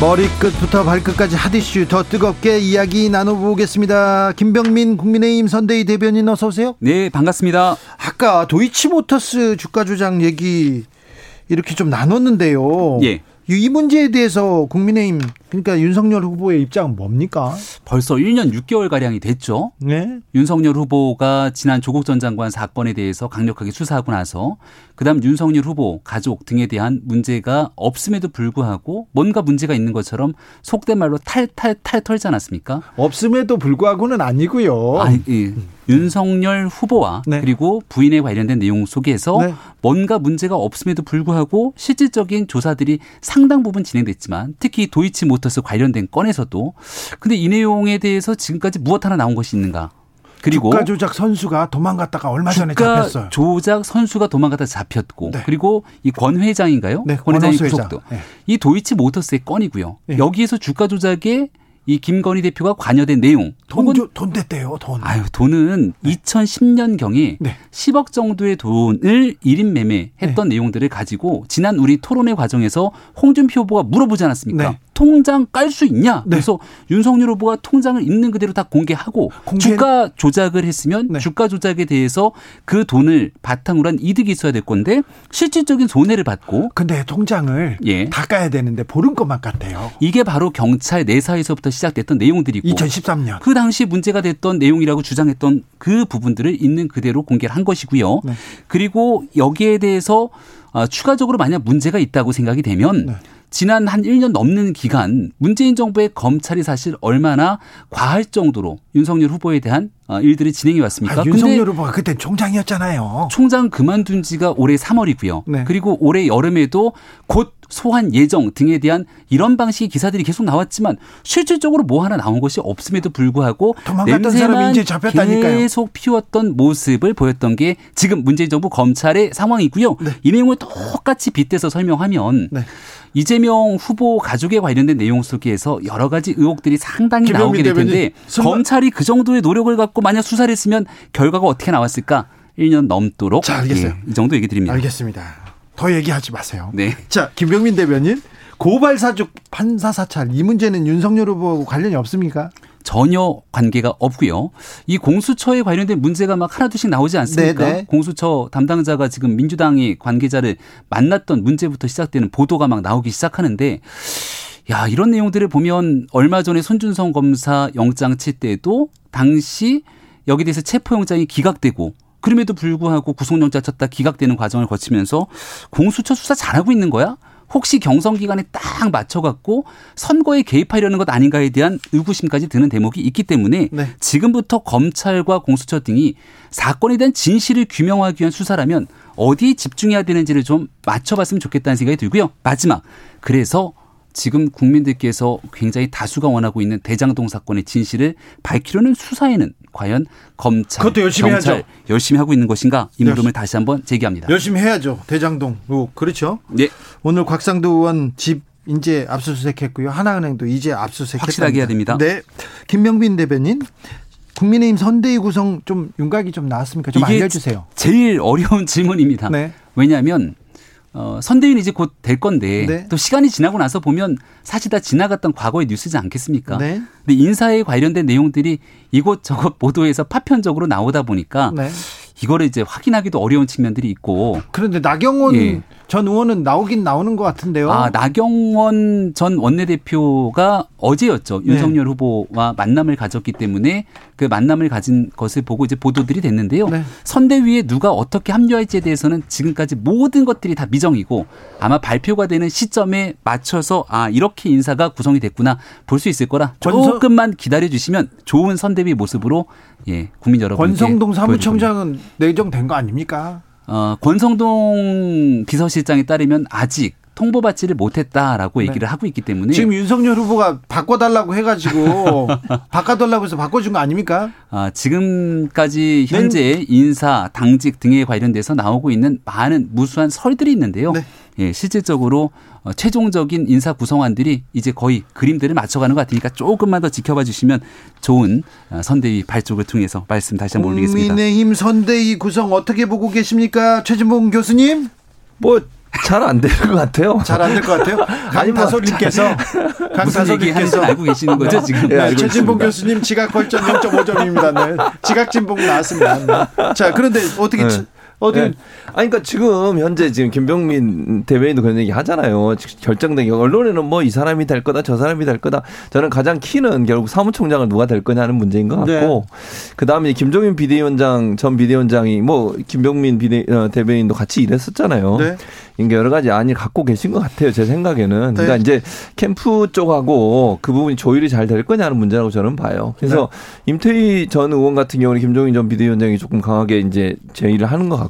머리끝부터 발끝까지 핫이슈 더 뜨겁게 이야기 나눠보겠습니다. 김병민 국민의힘 선대위 대변인 어서 오세요. 네 반갑습니다. 아까 도이치모터스 주가 조작 얘기 이렇게 좀 나눴는데요. 예. 이 문제에 대해서 국민의힘 그러니까 윤석열 후보의 입장은 뭡니까? 벌써 1년 6개월 가량이 됐죠. 네. 윤석열 후보가 지난 조국 전 장관 사건에 대해서 강력하게 수사하고 나서 그다음 윤석열 후보 가족 등에 대한 문제가 없음에도 불구하고 뭔가 문제가 있는 것처럼 속된 말로 탈탈탈 털지 않았습니까? 없음에도 불구하고는 아니고요. 아, 예. 윤석열 후보와 네. 그리고 부인에 관련된 내용 속에서 네. 뭔가 문제가 없음에도 불구하고 실질적인 조사들이 상당 부분 진행됐지만 특히 도이치 모 터스 관련된 건에서도 근데 이 내용에 대해서 지금까지 무엇 하나 나온 것이 있는가? 그리고 주가 조작 선수가 도망갔다가 얼마 전에 잡혔어요. 조작 선수가 도망가다 잡혔고 네. 그리고 이 권 회장인가요? 네, 권 회장이. 구속도. 네. 이 도이치 모터스의 건이고요. 네. 여기에서 주가 조작에 이 김건희 대표가 관여된 내용 돈, 줘- 돈 됐대요, 돈. 아유 돈은 2010년경에 네. 10억 정도의 돈을 1인 매매했던 내용들을 가지고 지난 우리 토론회 과정에서 홍준표 후보가 물어보지 않았습니까? 네. 통장 깔 수 있냐? 네. 그래서 윤석열 후보가 통장을 있는 그대로 다 공개하고 공개- 주가 조작을 했으면 네. 주가 조작에 대해서 그 돈을 바탕으로 한 이득이 있어야 될 건데 실질적인 손해를 받고 근데 통장을 예. 다 까야 되는데 보름 것만 깠대요. 이게 바로 경찰 내사에서부터 시작됐던 내용들이고 2013년. 그 당시 문제가 됐던 내용이라고 주장했던 그 부분들을 있는 그대로 공개를 한 것이고요. 네. 그리고 여기에 대해서 아, 추가적으로 만약 문제가 있다고 생각이 되면 네. 지난 한 1년 넘는 기간 문재인 정부의 검찰이 사실 얼마나 과할 정도로 윤석열 후보에 대한 아, 일들이 진행해 왔습니까? 아, 윤석열 후보가 그때 총장이었잖아요. 총장 그만둔 지가 올해 3월이고요. 네. 그리고 올해 여름에도 곧 소환 예정 등에 대한 이런 방식의 기사들이 계속 나왔지만 실질적으로 뭐 하나 나온 것이 없음에도 불구하고 냄새만 사람이 이제 잡혔다니까요. 계속 피웠던 모습을 보였던 게 지금 문재인 정부 검찰의 상황이고요. 네. 이 내용을 똑같이 빗대서 설명하면 네. 이재명 후보 가족에 관련된 내용 속에서 여러 가지 의혹들이 상당히 나오게 될 텐데 설마- 검찰이 그 정도의 노력을 갖고 만약 수사를 했으면 결과가 어떻게 나왔을까? 1년 넘도록 자, 알겠어요. 예, 이 정도 얘기 드립니다. 알겠습니다. 더 얘기하지 마세요. 네. 자, 김병민 대변인. 고발 사juk 판사 사찰 이 문제는 윤석열 후보하고 관련이 없습니까? 전혀 관계가 없고요. 이 공수처에 관련된 문제가 막 하나둘씩 나오지 않습니까? 네, 네. 공수처 담당자가 지금 민주당의 관계자를 만났던 문제부터 시작되는 보도가 막 나오기 시작하는데 야, 이런 내용들을 보면 얼마 전에 손준성 검사 영장 칠 때도 당시 여기 대해서 체포영장이 기각되고 그럼에도 불구하고 구속영장 쳤다 기각되는 과정을 거치면서 공수처 수사 잘하고 있는 거야? 혹시 경선 기간에 딱 맞춰갖고 선거에 개입하려는 것 아닌가에 대한 의구심까지 드는 대목이 있기 때문에 네. 지금부터 검찰과 공수처 등이 사건에 대한 진실을 규명하기 위한 수사라면 어디에 집중해야 되는지를 좀 맞춰봤으면 좋겠다는 생각이 들고요. 마지막 그래서 지금 국민들께서 굉장히 다수가 원하고 있는 대장동 사건의 진실을 밝히려는 수사에는 과연 검찰, 그것도 열심히 경찰 하죠. 열심히 하고 있는 것인가 이 물음을. 다시 한번 제기합니다. 열심히 해야죠. 대장동. 오, 그렇죠. 네, 오늘 곽상도 의원 집 이제 압수수색했고요. 하나은행도 이제 압수수색 확실하게 해야 됩니다. 네. 김명빈 대변인 국민의힘 선대위 구성 좀 윤곽이 좀 나왔습니까? 좀 알려주세요. 제일 어려운 질문입니다. 네. 왜냐하면 어, 선대위는 이제 곧 될 건데 네. 또 시간이 지나고 나서 보면 사실 다 지나갔던 과거의 뉴스지 않겠습니까? 네. 근데 인사에 관련된 내용들이 이곳저곳 보도에서 파편적으로 나오다 보니까 네. 이거를 이제 확인하기도 어려운 측면들이 있고 그런데 나경원 예. 전 의원은 나오긴 나오는 것 같은데요. 아 나경원 전 원내대표가 어제였죠 네. 윤석열 후보와 만남을 가졌기 때문에 그 만남을 가진 것을 보고 이제 보도들이 됐는데요. 네. 선대위에 누가 어떻게 합류할지에 대해서는 지금까지 모든 것들이 다 미정이고 아마 발표가 되는 시점에 맞춰서 아 이렇게 인사가 구성이 됐구나 볼 수 있을 거라 조금만 기다려 주시면 좋은 선대위 모습으로 예 국민 여러분께 권성동. 사무총장은 내정된 거 아닙니까? 어, 권성동 비서실장에 따르면 아직 통보받지를 못했다라고 네. 얘기를 하고 있기 때문에 지금 윤석열 후보가 바꿔달라고 해가지고 바꿔달라고 해서 바꿔준 거 아닙니까? 아, 지금까지 현재 네. 인사, 당직 등에 관련돼서 나오고 있는 많은 무수한 설들이 있는데요. 네. 예, 실질적으로 어, 최종적인 인사 구성안들이 이제 거의 그림들을 맞춰가는 것 같으니까 조금만 더 지켜봐 주시면 좋은 어, 선대위 발족을 통해서 말씀 다시 한번 올리겠습니다. 국민의힘 선대위 구성 어떻게 보고 계십니까? 최진봉 교수님? 뭐 잘안 되는 것 같아요. 잘 안 될 것 같아요. 강다솔님께서 강다솔님께서 알고 계시는 거죠 지금? 네, 최진봉 교수님 지각 벌점 0.5점입니다. 네. 지각 진봉 나왔습니다. 네. 자 그런데 어떻게 네. 어디? 네. 아니, 그러니까 지금 현재 지금 김병민 대변인도 그런 얘기 하잖아요. 결정된 언론에는 뭐 이 사람이 될 거다, 저 사람이 될 거다. 저는 가장 키는 결국 사무총장을 누가 될 거냐는 문제인 것 같고, 네. 그 다음에 김종인 비대위원장 전 비대위원장이 뭐 김병민 비대 어, 대변인도 같이 일했었잖아요. 네. 이게 여러 가지 안이 갖고 계신 것 같아요. 제 생각에는. 그러니까 네. 이제 캠프 쪽하고 그 부분이 조율이 잘 될 거냐는 문제라고 저는 봐요. 그래서 네. 임태희 전 의원 같은 경우는 김종인 전 비대위원장이 조금 강하게 이제 제의를 하는 것 같고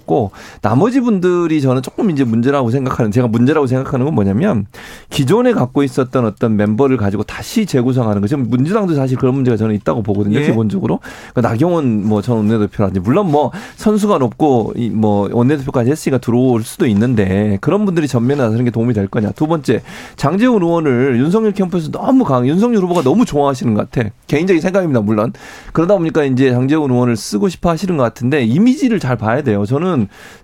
나머지 분들이 저는 조금 이제 문제라고 생각하는 제가 문제라고 생각하는 건 뭐냐면 기존에 갖고 있었던 어떤 멤버를 가지고 다시 재구성하는 거 지금 민주당도 사실 그런 문제가 저는 있다고 보거든요. 예. 기본적으로 그러니까 나경원 뭐전 원내대표라든지 물론 뭐 선수가 높고 뭐 원내대표까지 했으니까 들어올 수도 있는데 그런 분들이 전면에 나서는 게 도움이 될 거냐. 두 번째, 장재훈 의원을 윤석열 캠프에서 너무 강, 윤석열 후보가 너무 좋아하시는 것 같아. 개인적인 생각입니다, 물론. 그러다 보니까 이제 장재훈 의원을 쓰고 싶어 하시는 것 같은데 이미지를 잘 봐야 돼요. 저는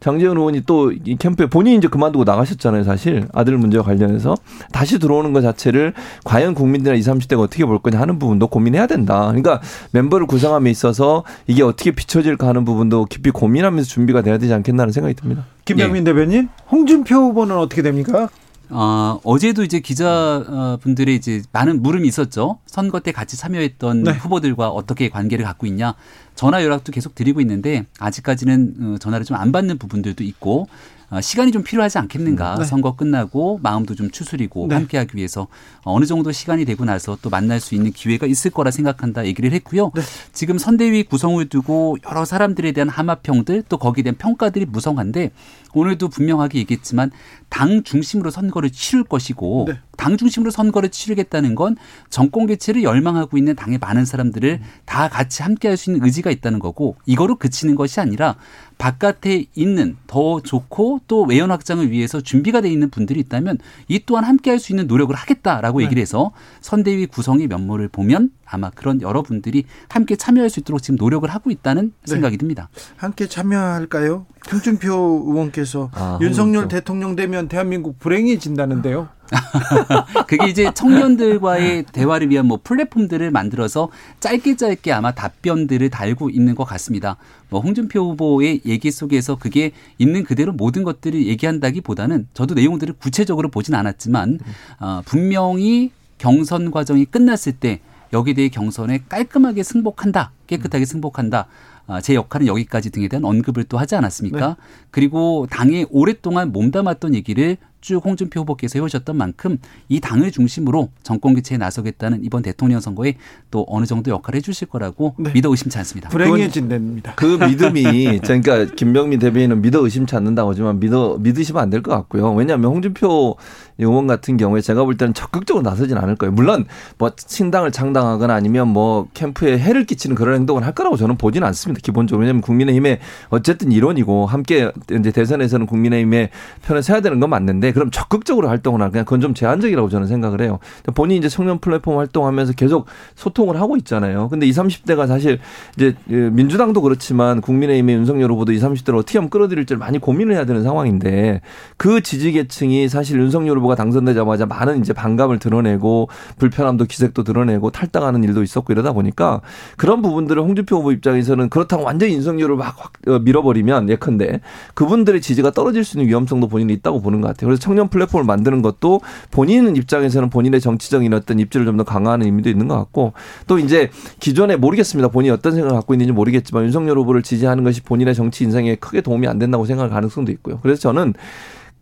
장재훈 의원이 또 이 캠프에 본인이 이제 그만두고 나가셨잖아요, 사실. 아들 문제와 관련해서. 다시 들어오는 것 자체를 과연 국민들이나 20, 30대가 어떻게 볼 거냐 하는 부분도 고민해야 된다. 그러니까 멤버를 구성함에 있어서 이게 어떻게 비춰질까 하는 부분도 깊이 고민하면서 준비가 돼야 되지 않겠나는 생각이 듭니다. 김병민 네. 대변인, 홍준표 후보는 어떻게 됩니까? 어, 어제도 이제 기자분들의 이제 많은 물음이 있었죠. 선거 때 같이 참여했던 네. 후보들과 어떻게 관계를 갖고 있냐. 전화 연락도 계속 드리고 있는데 아직까지는 어, 전화를 좀 안 받는 부분들도 있고 어, 시간이 좀 필요하지 않겠는가. 네. 선거 끝나고 마음도 좀 추스리고 네. 함께하기 위해서 어느 정도 시간이 되고 나서 또 만날 수 있는 기회가 있을 거라 생각한다 얘기를 했고요. 네. 지금 선대위 구성을 두고 여러 사람들에 대한 하마평들 또 거기에 대한 평가들이 무성한데 오늘도 분명하게 얘기했지만 당 중심으로 선거를 치를 것이고 네. 당 중심으로 선거를 치르겠다는 건 정권 개최를 열망하고 있는 당의 많은 사람들을 다 같이 함께 할 수 있는 의지가 있다는 거고 이거로 그치는 것이 아니라 바깥에 있는 더 좋고 또 외연 확장을 위해서 준비가 돼 있는 분들이 있다면 이 또한 함께 할 수 있는 노력을 하겠다라고 네. 얘기를 해서 선대위 구성의 면모를 보면 아마 그런 여러분들이 함께 참여할 수 있도록 지금 노력을 하고 있다는 네. 생각이 듭니다. 함께 참여할까요? 홍준표 의원께서 아, 윤석열 홍준표. 대통령 되면 대한민국 불행해진다는데요. 그게 이제 청년들과의 대화를 위한 뭐 플랫폼들을 만들어서 짧게 짧게 아마 답변들을 달고 있는 것 같습니다. 뭐 홍준표 후보의 얘기 속에서 그게 있는 그대로 모든 것들을 얘기한다기보다는 저도 내용들을 구체적으로 보진 않았지만 어, 분명히 경선 과정이 끝났을 때 여기에 대해 경선에 깔끔하게 승복한다, 깨끗하게 승복한다. 아, 제 역할은 여기까지 등에 대한 언급을 또 하지 않았습니까? 네. 그리고 당에 오랫동안 몸담았던 얘기를 쭉 홍준표 후보께서 해오셨던 만큼 이 당을 중심으로 정권 교체에 나서겠다는 이번 대통령 선거에 또 어느 정도 역할을 해주실 거라고 네. 믿어 의심치 않습니다. 불행해진답니다. 그 믿음이 그러니까 김병민 대변인은 믿어 의심치 않는다고 하지만 믿어 믿으시면 안 될 것 같고요. 왜냐하면 홍준표 의원 같은 경우에 제가 볼 때는 적극적으로 나서진 않을 거예요. 물론 뭐 신당을 창당하거나 아니면 뭐 캠프에 해를 끼치는 그런 행동을 할 거라고 저는 보지는 않습니다. 기본적으로 왜냐하면 국민의힘의 어쨌든 일원이고 함께 이제 대선에서는 국민의힘의 편에 서야 되는 건 맞는데 그럼 적극적으로 활동을 하냐 그건 좀 제한적이라고 저는 생각을 해요. 본인이 이제 청년 플랫폼 활동하면서 계속 소통을 하고 있잖아요. 근데 20, 30대가 사실 이제 그 민주당도 그렇지만 국민의힘의 윤석열 후보도 20, 30대를 어떻게 하면 끌어들일지 많이 고민을 해야 되는 상황인데 그 지지 계층이 사실 윤석열 후보가 당선되자마자 많은 이제 반감을 드러내고 불편함도 기색도 드러내고 탈당하는 일도 있었고 이러다 보니까 그런 부분들을 홍준표 후보 입장에서는 그렇다고 완전히 윤석열을 막확 어, 밀어버리면 예컨대 그분들의 지지가 떨어질 수 있는 위험성도 본인이 있다고 보는 것 같아요. 그래서 청년 플랫폼을 만드는 것도 본인 입장에서는 본인의 정치적인 어떤 입지를 좀 더 강화하는 의미도 있는 것 같고 또 이제 기존에 모르겠습니다. 본인이 어떤 생각을 갖고 있는지 모르겠지만 윤석열 후보를 지지하는 것이 본인의 정치 인생에 크게 도움이 안 된다고 생각할 가능성도 있고요. 그래서 저는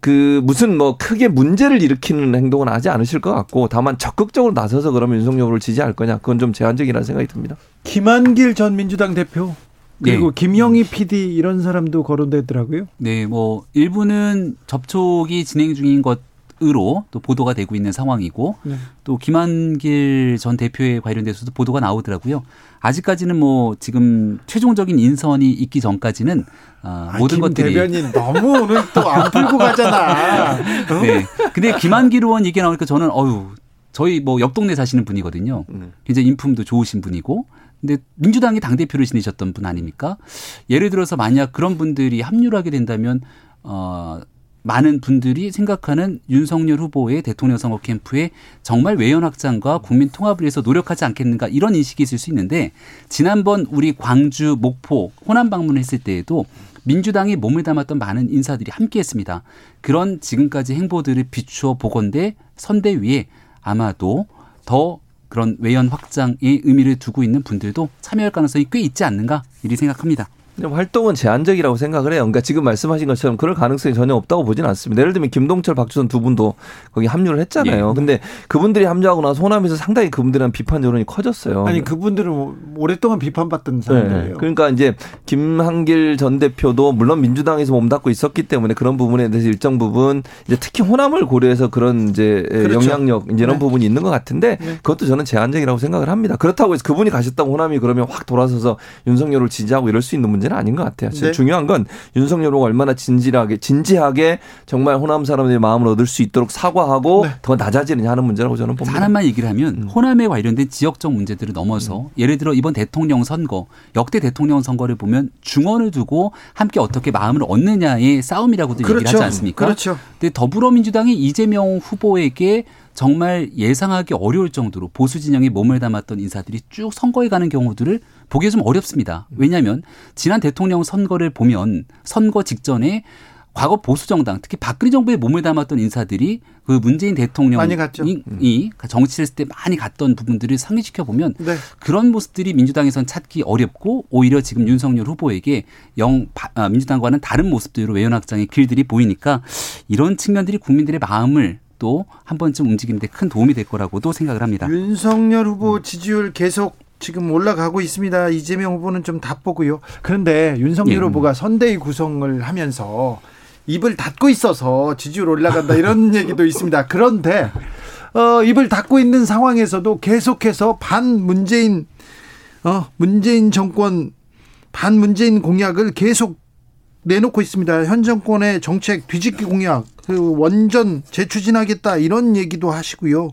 그 무슨 뭐 크게 문제를 일으키는 행동은 하지 않으실 것 같고 다만 적극적으로 나서서 그러면 윤석열 후보를 지지할 거냐 그건 좀 제한적이라는 생각이 듭니다. 김한길 전 민주당 대표 그리고 네. 김영희 PD 이런 사람도 거론되더라고요. 네, 뭐 일부는 접촉이 진행 중인 것 으로 또 보도가 되고 있는 상황이고 네. 또 김한길 전 대표에 관련돼서도 보도가 나오더라고요. 아직까지는 뭐 지금 최종적인 인선이 있기 전까지는 어, 아, 모든 것들이 대변인 너무 오늘 또 안 풀고 가잖아. 어? 네. 근데 김한길 의원 얘기 나오니까 저는 어유 저희 뭐 옆 동네 사시는 분이거든요. 네. 굉장히 인품도 좋으신 분이고 근데 민주당이 당 대표를 지내셨던 분 아닙니까? 예를 들어서 만약 그런 분들이 합류를 하게 된다면 어 많은 분들이 생각하는 윤석열 후보의 대통령 선거 캠프에 정말 외연 확장과 국민 통합을 위해서 노력하지 않겠는가 이런 인식이 있을 수 있는데 지난번 우리 광주, 목포, 호남 방문을 했을 때에도 민주당이 몸을 담았던 많은 인사들이 함께 했습니다. 그런 지금까지 행보들을 비추어 보건대 선대 위에 아마도 더 그런 외연 확장의 의미를 두고 있는 분들도 참여할 가능성이 꽤 있지 않는가 이리 생각합니다. 활동은 제한적이라고 생각을 해요. 그러니까 지금 말씀하신 것처럼 그럴 가능성이 전혀 없다고 보지는 않습니다. 예를 들면 김동철, 박주선 두 분도 거기 합류를 했잖아요. 예. 근데 그분들이 합류하고 나서 호남에서 상당히 그분들은 비판 여론이 커졌어요. 아니 그분들은 오랫동안 비판받던 사람들이에요. 네. 그러니까 이제 김한길 전 대표도 물론 민주당에서 몸담고 있었기 때문에 그런 부분에 대해서 일정 부분 이제 특히 호남을 고려해서 그런 이제 그렇죠. 영향력 이제 이런 네. 부분이 있는 것 같은데 네. 그것도 저는 제한적이라고 생각을 합니다. 그렇다고 해서 그분이 가셨다고 호남이 그러면 확 돌아서서 윤석열을 지지하고 이럴 수 있는 문제 문제는 아닌 것 같아요. 네. 중요한 건 윤석열 후보가 얼마나 진지하게 진지하게 정말 호남 사람들의 마음을 얻을 수 있도록 사과하고 네. 더 낮아지느냐 하는 문제라고 저는 봅니다. 하나만 얘기를 하면 음. 호남에 관련된 지역적 문제들을 넘어서 음. 예를 들어 이번 대통령 선거 역대 대통령 선거를 보면 중원을 두고 함께 어떻게 마음을 얻느냐의 싸움이라고도 그렇죠. 얘기를 하지 않습니까? 그렇죠. 근데 더불어민주당이 이재명 후보에게 정말 예상하기 어려울 정도로 보수 진영에 몸을 담았던 인사들이 쭉 선거에 가는 경우들을 보기 좀 어렵습니다. 왜냐하면 지난 대통령 선거를 보면 선거 직전에 과거 보수 정당 특히 박근혜 정부에 몸을 담았던 인사들이 그 문재인 대통령이 정치를 했을 때 많이 갔던 부분들을 상기시켜 보면 네. 그런 모습들이 민주당에선 찾기 어렵고 오히려 지금 윤석열 후보에게 영 아, 민주당과는 다른 모습들로 외연 확장의 길들이 보이니까 이런 측면들이 국민들의 마음을 또한 번쯤 움직이는데 큰 도움이 될 거라고도 생각을 합니다. 윤석열 후보 지지율 계속 지금 올라가고 있습니다. 이재명 후보는 좀 답보고요. 그런데 윤석열 예. 후보가 선대위 구성을 하면서 입을 닫고 있어서 지지율 올라간다 이런 얘기도 있습니다. 그런데 어, 입을 닫고 있는 상황에서도 계속해서 반 문재인 어, 문재인 정권 반 문재인 공약을 계속 내놓고 있습니다. 현 정권의 정책 뒤집기 공약, 그 원전 재추진하겠다 이런 얘기도 하시고요.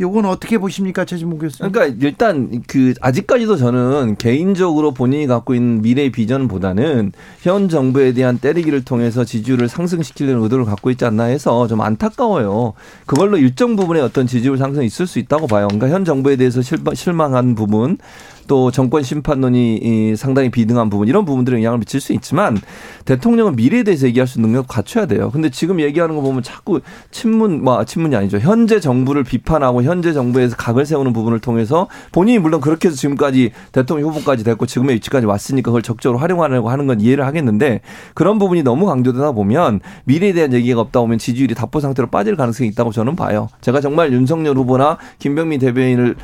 요건 어떻게 보십니까, 최진목 교수님? 그러니까 일단 그 아직까지도 저는 개인적으로 본인이 갖고 있는 미래 비전보다는 현 정부에 대한 때리기를 통해서 지지율을 상승시키려는 의도를 갖고 있지 않나 해서 좀 안타까워요. 그걸로 일정 부분의 어떤 지지율 상승이 있을 수 있다고 봐요. 그러니까 현 정부에 대해서 실망한 부분 또 정권 심판론이 상당히 비등한 부분 이런 부분들에 영향을 미칠 수 있지만 대통령은 미래에 대해서 얘기할 수 있는 능력 갖춰야 돼요. 근데 지금 얘기하는 거 보면 자꾸 친문 뭐 친문이 아니죠. 현재 정부를 비판하고 현재 정부에서 각을 세우는 부분을 통해서 본인이 물론 그렇게 해서 지금까지 대통령 후보까지 됐고 지금의 위치까지 왔으니까 그걸 적극적으로 활용하려고 하는 건 이해를 하겠는데 그런 부분이 너무 강조되다 보면 미래에 대한 얘기가 없다 보면 지지율이 답보 상태로 빠질 가능성이 있다고 저는 봐요. 제가 정말 윤석열 후보나 김병민 대변인을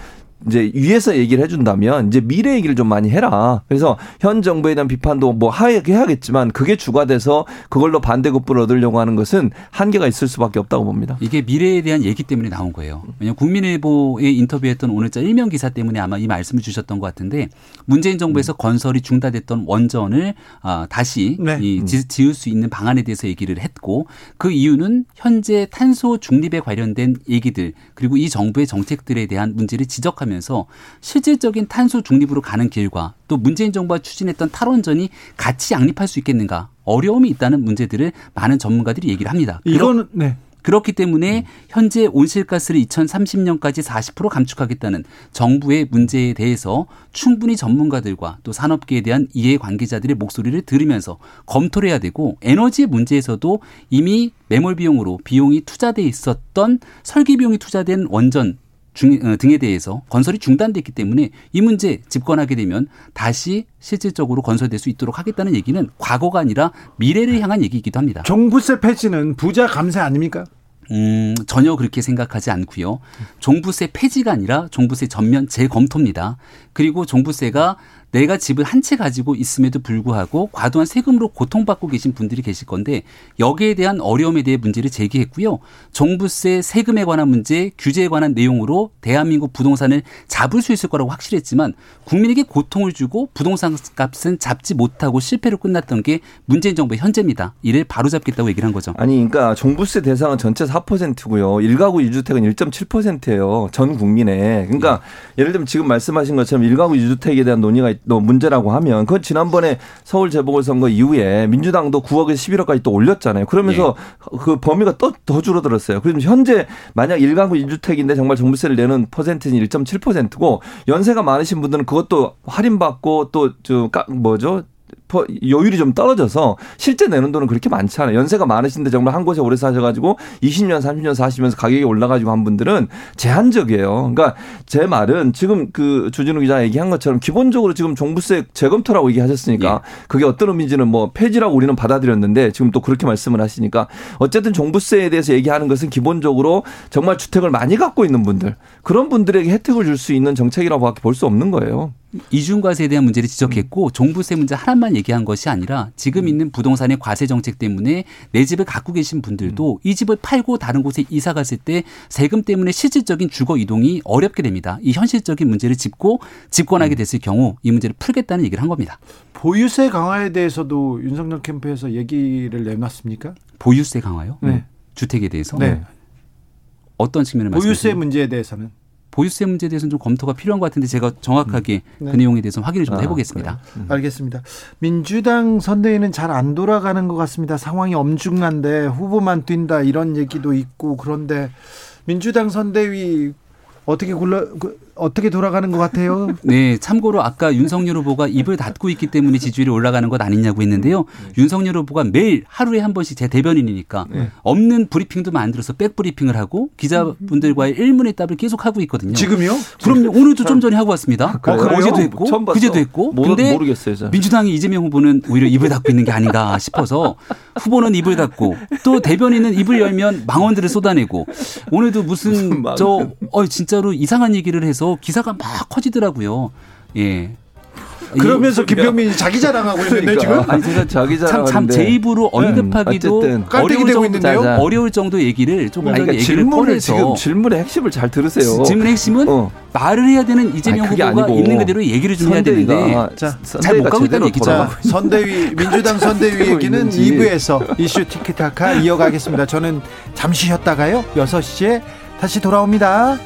이제 위에서 얘기를 해준다면 이제 미래 얘기를 좀 많이 해라. 그래서 현 정부에 대한 비판도 뭐 하게 해야겠지만 그게 주가 돼서 그걸로 반대급부를 얻으려고 하는 것은 한계가 있을 수밖에 없다고 봅니다. 이게 미래에 대한 얘기 때문에 나온 거예요. 왜냐하면 국민일보에 인터뷰했던 오늘자 일면 기사 때문에 아마 이 말씀을 주셨던 것 같은데 문재인 정부에서 음. 건설이 중단됐던 원전을 아, 다시 네. 이 지을 수 있는 방안에 대해서 얘기를 했고 그 이유는 현재 탄소 중립에 관련된 얘기들 그리고 이 정부의 정책들에 대한 문제를 지적하면 하면서 실질적인 탄소 중립으로 가는 길과 또 문재인 정부가 추진했던 탈원전이 같이 양립할 수 있겠는가 어려움이 있다는 문제들을 많은 전문가들이 얘기를 합니다. 이거는 네. 그렇기 때문에 현재 온실가스를 2030년까지 40% 감축하겠다는 정부의 문제에 대해서 충분히 전문가들과 또 산업계에 대한 이해 관계자들의 목소리를 들으면서 검토를 해야 되고 에너지 문제에서도 이미 매몰 비용으로 비용이 투자돼 있었던 설계 비용이 투자된 원전 중, 어, 등에 대해서 건설이 중단됐기 때문에 이 문제 집권하게 되면 다시 실질적으로 건설될 수 있도록 하겠다는 얘기는 과거가 아니라 미래를 향한 얘기이기도 합니다. 종부세 폐지는 부자 감세 아닙니까? 음, 전혀 그렇게 생각하지 않고요. 종부세 폐지가 아니라 종부세 전면 재검토입니다. 그리고 종부세가 내가 집을 한 채 가지고 있음에도 불구하고 과도한 세금으로 고통받고 계신 분들이 계실 건데 여기에 대한 어려움에 대해 문제를 제기했고요. 종부세 세금에 관한 문제, 규제에 관한 내용으로 대한민국 부동산을 잡을 수 있을 거라고 확실했지만 국민에게 고통을 주고 부동산 값은 잡지 못하고 실패로 끝났던 게 문재인 정부의 현재입니다. 이를 바로잡겠다고 얘기를 한 거죠. 아니 그러니까 종부세 대상은 전체 4%고요. 1가구 1주택은 1.7%예요. 전 국민에. 그러니까 예. 예를 들면 지금 말씀하신 것처럼 1가구 1주택에 대한 논의가 문제라고 하면 그건 지난번에 서울 재보궐선거 이후에 민주당도 9억에서 11억까지 또 올렸잖아요. 그러면서 예. 그 범위가 또 더 줄어들었어요. 그럼 현재 만약 1가구 1주택인데 정말 종부세를 내는 퍼센트는 1.7%고 연세가 많으신 분들은 그것도 할인받고 또 저 뭐죠? 여율이 좀 떨어져서 실제 내는 돈은 그렇게 많지 않아요. 연세가 많으신데 정말 한 곳에 오래 사셔가지고 20년, 30년 사시면서 가격이 올라가지고 한 분들은 제한적이에요. 그러니까 제 말은 지금 그 주진우 기자 얘기한 것처럼 기본적으로 지금 종부세 재검토라고 얘기하셨으니까 예. 그게 어떤 의미인지는 뭐 폐지라고 우리는 받아들였는데 지금 또 그렇게 말씀을 하시니까 어쨌든 종부세에 대해서 얘기하는 것은 기본적으로 정말 주택을 많이 갖고 있는 분들 그런 분들에게 혜택을 줄 수 있는 정책이라고밖에 볼 수 없는 거예요. 이중과세에 대한 문제를 지적했고 종부세 문제 하나만 얘기한 것이 아니라 지금 있는 부동산의 과세 정책 때문에 내 집을 갖고 계신 분들도 음. 이 집을 팔고 다른 곳에 이사 갔을 때 세금 때문에 실질적인 주거 이동이 어렵게 됩니다. 이 현실적인 문제를 짚고 집권하게 음. 됐을 경우 이 문제를 풀겠다는 얘기를 한 겁니다. 보유세 강화에 대해서도 윤석열 캠프에서 얘기를 내놨습니까? 보유세 강화요? 네. 주택에 대해서? 네. 어떤 측면을 말씀하세요? 보유세 문제에 대해서는 보유세 문제에 대해서는 좀 검토가 필요한 것 같은데 제가 정확하게 음. 네. 그 내용에 대해서 확인을 좀 아, 해보겠습니다. 음. 알겠습니다. 민주당 선대위는 잘 안 돌아가는 것 같습니다. 상황이 엄중한데 후보만 뛴다 이런 얘기도 있고 그런데 민주당 선대위 어떻게 굴러 그, 어떻게 돌아가는 것 같아요? 네, 참고로 아까 윤석열 후보가 입을 닫고 있기 때문에 지지율이 올라가는 것 아니냐고 했는데요. 네. 윤석열 후보가 매일 하루에 한 번씩 제 대변인이니까 네. 없는 브리핑도 만들어서 백 브리핑을 하고 기자분들과의 일문의 답을 계속 하고 있거든요. 지금요? 그럼요. 오늘도 좀 전에 하고 왔습니다. 아, 어, 어제도 했고 그제도 했고. 모, 근데 모르겠어요, 저. 민주당이 이재명 후보는 오히려 입을 닫고 있는 게 아닌가 싶어서 후보는 입을 닫고 또 대변인은 입을 열면 망언들을 쏟아내고 오늘도 무슨, 무슨 저 어, 진짜로 이상한 얘기를 해서 기사가 막 커지더라고요. 예. 그러면서 김병민이 자기 자랑하고 있는데 그러니까. 지금 아니 제가 자기 자랑 참제 입으로 네. 언급하기도 네. 어려울, 정도, 있는데요? 어려울 정도 얘기를 조금 더 얘기를 질문을 꺼내서 지금 질문의 핵심을 잘 들으세요. 질문의 핵심은 어. 말을 해야 되는 이재명 아니, 후보가 아니고. 있는 그대로 얘기를 좀 해야 되는데 잘 못 가고 있다는 얘기죠. 선대위 민주당 선대위 얘기는 2부에서 이슈 티키타카 이어가겠습니다. 저는 잠시 쉬었다가요. 6시에 다시 돌아옵니다.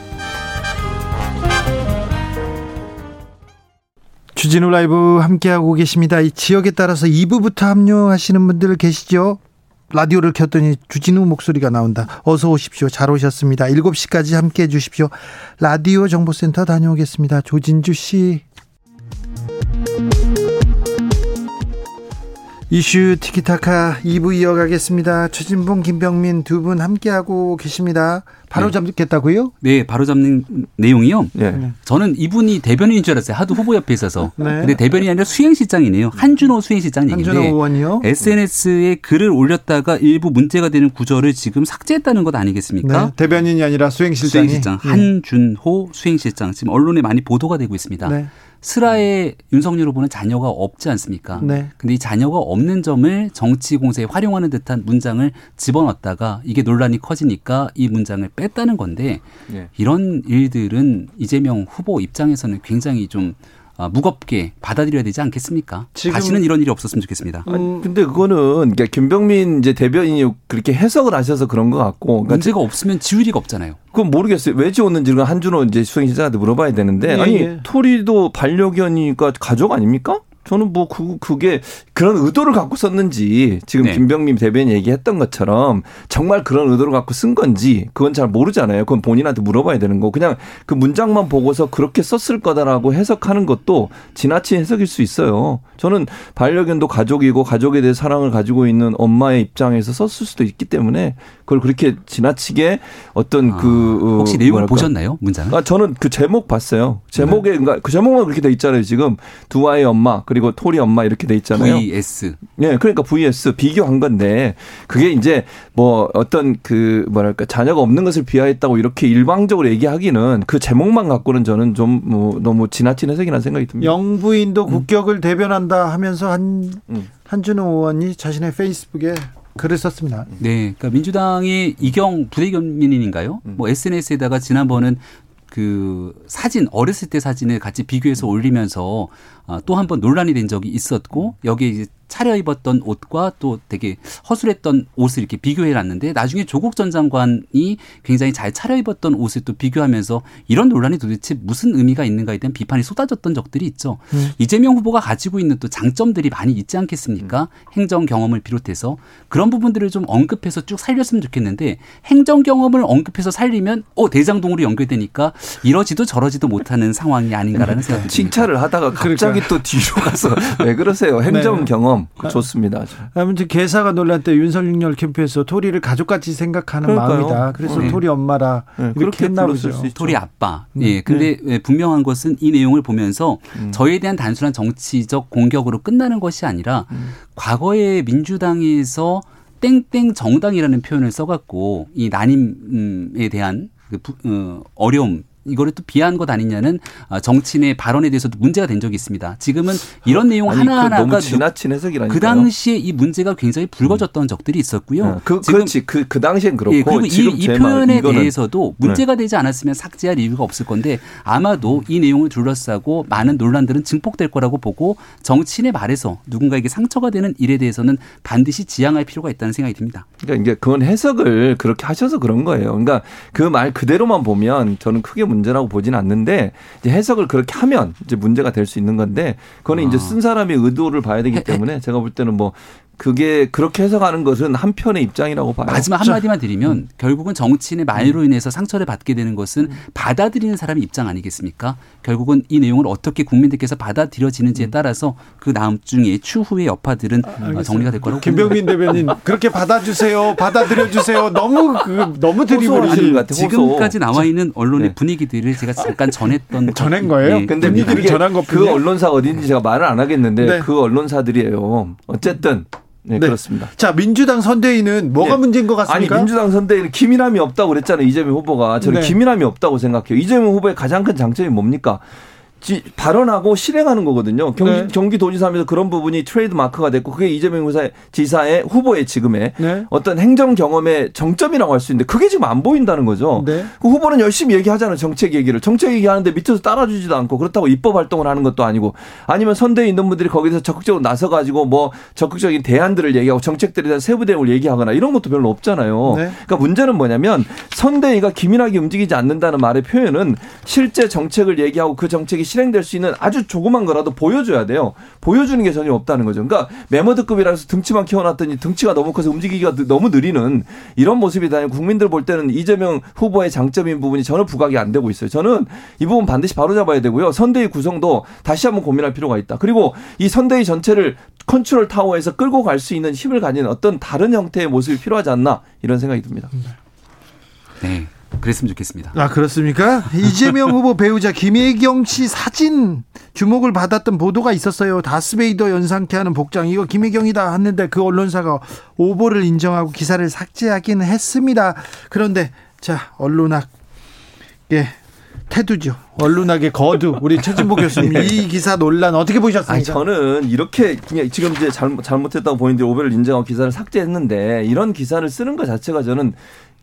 주진우 라이브 함께하고 계십니다. 이 지역에 따라서 2부부터 합류하시는 분들 계시죠? 라디오를 켰더니 주진우 목소리가 나온다. 어서 오십시오. 잘 오셨습니다. 7시까지 함께 해 주십시오. 라디오 정보센터 다녀오겠습니다. 조진주 씨. 이슈 티키타카 2부 이어가겠습니다. 최진봉, 김병민 두 분 함께하고 계십니다. 바로 네. 잡겠다고요? 네, 바로 잡는 내용이요. 네. 저는 이분이 대변인인 줄 알았어요. 하도 후보 옆에 있어서. 네. 근데 대변인이 아니라 수행실장이네요. 한준호 수행실장 얘기인데. 한준호 의원이요? SNS에 글을 올렸다가 일부 문제가 되는 구절을 지금 삭제했다는 것 아니겠습니까? 네. 대변인이 아니라 수행실장이. 수행실장. 네. 한준호 수행실장. 지금 언론에 많이 보도가 되고 있습니다. 네. 슬하에 윤석열 후보는 자녀가 없지 않습니까? 네. 근데 이 자녀가 없는 점을 정치 공세에 활용하는 듯한 문장을 집어넣었다가 이게 논란이 커지니까 이 문장을 뺐다는 건데 네. 이런 일들은 이재명 후보 입장에서는 굉장히 좀 어, 무겁게 받아들여야 되지 않겠습니까? 다시는 이런 일이 없었으면 좋겠습니다. 음. 근데 그거는 그러니까 김병민 이제 대변인이 그렇게 해석을 하셔서 그런 것 같고 그러니까 문제가 없으면 지울 리가 없잖아요. 그건 모르겠어요. 왜 지웠는지 그 한준호 이제 수행시장한테 물어봐야 되는데 예, 아니 예. 토리도 반려견이니까 가족 아닙니까? 저는 뭐 그, 그게 그런 의도를 갖고 썼는지 지금 네. 김병민 대변인 얘기했던 것처럼 정말 그런 의도를 갖고 쓴 건지 그건 잘 모르잖아요. 그건 본인한테 물어봐야 되는 거. 그냥 그 문장만 보고서 그렇게 썼을 거다라고 해석하는 것도 지나친 해석일 수 있어요. 저는 반려견도 가족이고 가족에 대해 사랑을 가지고 있는 엄마의 입장에서 썼을 수도 있기 때문에 그걸 그렇게 지나치게 어떤 아, 그 어, 혹시 내용을 뭐랄까? 보셨나요 문장? 아 저는 그 제목 봤어요. 제목에 네. 그러니까 그 제목만 그렇게 돼 있잖아요. 지금 두 아이 엄마 그리고 토리 엄마 이렇게 돼 있잖아요. VS. 네, 그러니까 VS 비교한 건데 그게 이제 뭐 어떤 그 뭐랄까 자녀가 없는 것을 비하했다고 이렇게 일방적으로 얘기하기는 그 제목만 갖고는 저는 좀 뭐 너무 지나친 해석이라는 생각이 듭니다. 영부인도 음. 국격을 대변한다 하면서 한 음. 한준호 의원이 자신의 페이스북에 글을 썼습니다. 네, 그러니까 민주당이 이경 부대견민인가요? 음. 뭐 SNS에다가 지난번은 그 사진 어렸을 때 사진을 같이 비교해서 올리면서 어, 또 한 번 논란이 된 적이 있었고 여기에 이제 차려 입었던 옷과 또 되게 허술했던 옷을 이렇게 비교해 놨는데 나중에 조국 전 장관이 굉장히 잘 차려 입었던 옷을 또 비교하면서 이런 논란이 도대체 무슨 의미가 있는가에 대한 비판이 쏟아졌던 적들이 있죠. 음. 이재명 후보가 가지고 있는 또 장점들이 많이 있지 않겠습니까? 음. 행정 경험을 비롯해서 그런 부분들을 좀 언급해서 쭉 살렸으면 좋겠는데 행정 경험을 언급해서 살리면 어 대장동으로 연결되니까 이러지도 저러지도 못하는 상황이 아닌가라는 생각이 듭니다. 칭찬을 하다가 갑자기 그러니까. 또 뒤로 가서 왜 그러세요? 행정 네. 경험 아, 좋습니다. 아무튼 개사가 논란 때 윤석열 캠프에서 토리를 가족같이 생각하는 그러니까요. 마음이다. 그래서 네. 토리 엄마라 네. 이렇게 했나 보죠. 토리 아빠. 음. 예. 근데 네. 분명한 것은 이 내용을 보면서 음. 저에 대한 단순한 정치적 공격으로 끝나는 것이 아니라 음. 과거에 민주당에서 땡땡 정당이라는 표현을 써갖고 이 난임에 대한 그 어, 어려움 이거를 또 비하한 것 아니냐는 아, 정치인의 발언에 대해서도 문제가 된 적이 있습니다. 지금은 이런 내용 아니, 하나하나가 그 너무 지나친 해석이라니까. 그 당시에 이 문제가 굉장히 불거졌던 음. 적들이 있었고요. 네. 그, 지금, 그렇지. 그, 그 당시엔 그렇고. 예, 그리고 이, 이 표현에 대해서도 문제가 네. 되지 않았으면 삭제할 이유가 없을 건데 아마도 이 내용을 둘러싸고 많은 논란들은 증폭될 거라고 보고 정치인의 말에서 누군가에게 상처가 되는 일에 대해서는 반드시 지양할 필요가 있다는 생각이 듭니다. 그러니까 이게 그건 해석을 그렇게 하셔서 그런 거예요. 그러니까 그 말 그대로만 보면 저는 크게 문제라고 보지는 않는데 이제 해석을 그렇게 하면 이제 문제가 될 수 있는 건데 그거는 아. 이제 쓴 사람의 의도를 봐야 되기 때문에 제가 볼 때는 뭐 그게 그렇게 해석하는 것은 한편의 입장이라고 봐요. 마지막 한마디만 드리면 음. 결국은 정치인의 말로 음. 인해서 상처를 받게 되는 것은 음. 받아들이는 사람의 입장 아니겠습니까? 결국은 이 내용을 어떻게 국민들께서 받아들여지는지에 음. 따라서 그 다음 중에 추후의 여파들은 아, 정리가 될 거라고 김병민 대변인 그렇게 받아주세요. 받아들여 주세요. 너무 그, 너무 드리블이 같아. 지금까지 나와 있는 언론의 네. 분위기들을 제가 잠깐 전했던 전한 거예요? 네. 근데 분위기를 전한 것그 언론사 어딘지 제가 말을 안 하겠는데 네. 그 언론사들이에요. 어쨌든 네, 네, 그렇습니다. 자, 민주당 선대위는 뭐가 네. 문제인 것 같습니까? 아니, 민주당 선대위는 기민함이 없다고 그랬잖아요. 이재명 후보가. 저는 네. 기민함이 없다고 생각해요. 이재명 후보의 가장 큰 장점이 뭡니까? 발언하고 실행하는 거거든요. 경기, 네. 경기도지사면서 그런 부분이 트레이드 마크가 됐고 그게 이재명 지사의 후보의 지금의 네. 어떤 행정 경험의 정점이라고 할 수 있는데 그게 지금 안 보인다는 거죠. 네. 그 후보는 열심히 얘기하잖아요. 정책 얘기를. 정책 얘기하는데 밑에서 따라주지도 않고 그렇다고 입법 활동을 하는 것도 아니고 아니면 선대에 있는 분들이 거기서 적극적으로 나서 가지고 뭐 적극적인 대안들을 얘기하고 정책들에 대한 세부 대응을 얘기하거나 이런 것도 별로 없잖아요. 네. 그러니까 문제는 뭐냐면 선대위가 기민하게 움직이지 않는다는 말의 표현은 실제 정책을 얘기하고 그 정책이 실행될 수 있는 아주 조그만 거라도 보여줘야 돼요. 보여주는 게 전혀 없다는 거죠. 그러니까 매머드급이라서 등치만 키워놨더니 등치가 너무 커서 움직이기가 너무 느리는 이런 모습이다. 국민들 볼 때는 이재명 후보의 장점인 부분이 전혀 부각이 안 되고 있어요. 저는 이 부분 반드시 바로잡아야 되고요. 선대위 구성도 다시 한번 고민할 필요가 있다. 그리고 이 선대위 전체를 컨트롤 타워에서 끌고 갈 수 있는 힘을 가진 어떤 다른 형태의 모습이 필요하지 않나 이런 생각이 듭니다. 네. 그랬으면 좋겠습니다. 아 그렇습니까? 이재명 후보 배우자 김혜경 씨 사진 주목을 받았던 보도가 있었어요. 다스베이더 연상케 하는 복장 이거 김혜경이다 했는데 그 언론사가 오보를 인정하고 기사를 삭제하기는 했습니다. 그런데 자 언론학 예 태두죠. 언론학의 거두 우리 최진보 교수님 네. 이 기사 논란 어떻게 보셨습니까? 아니, 저는 이렇게 그냥 지금 이제 잘못 잘못했다고 보이는데 오보를 인정하고 기사를 삭제했는데 이런 기사를 쓰는 것 자체가 저는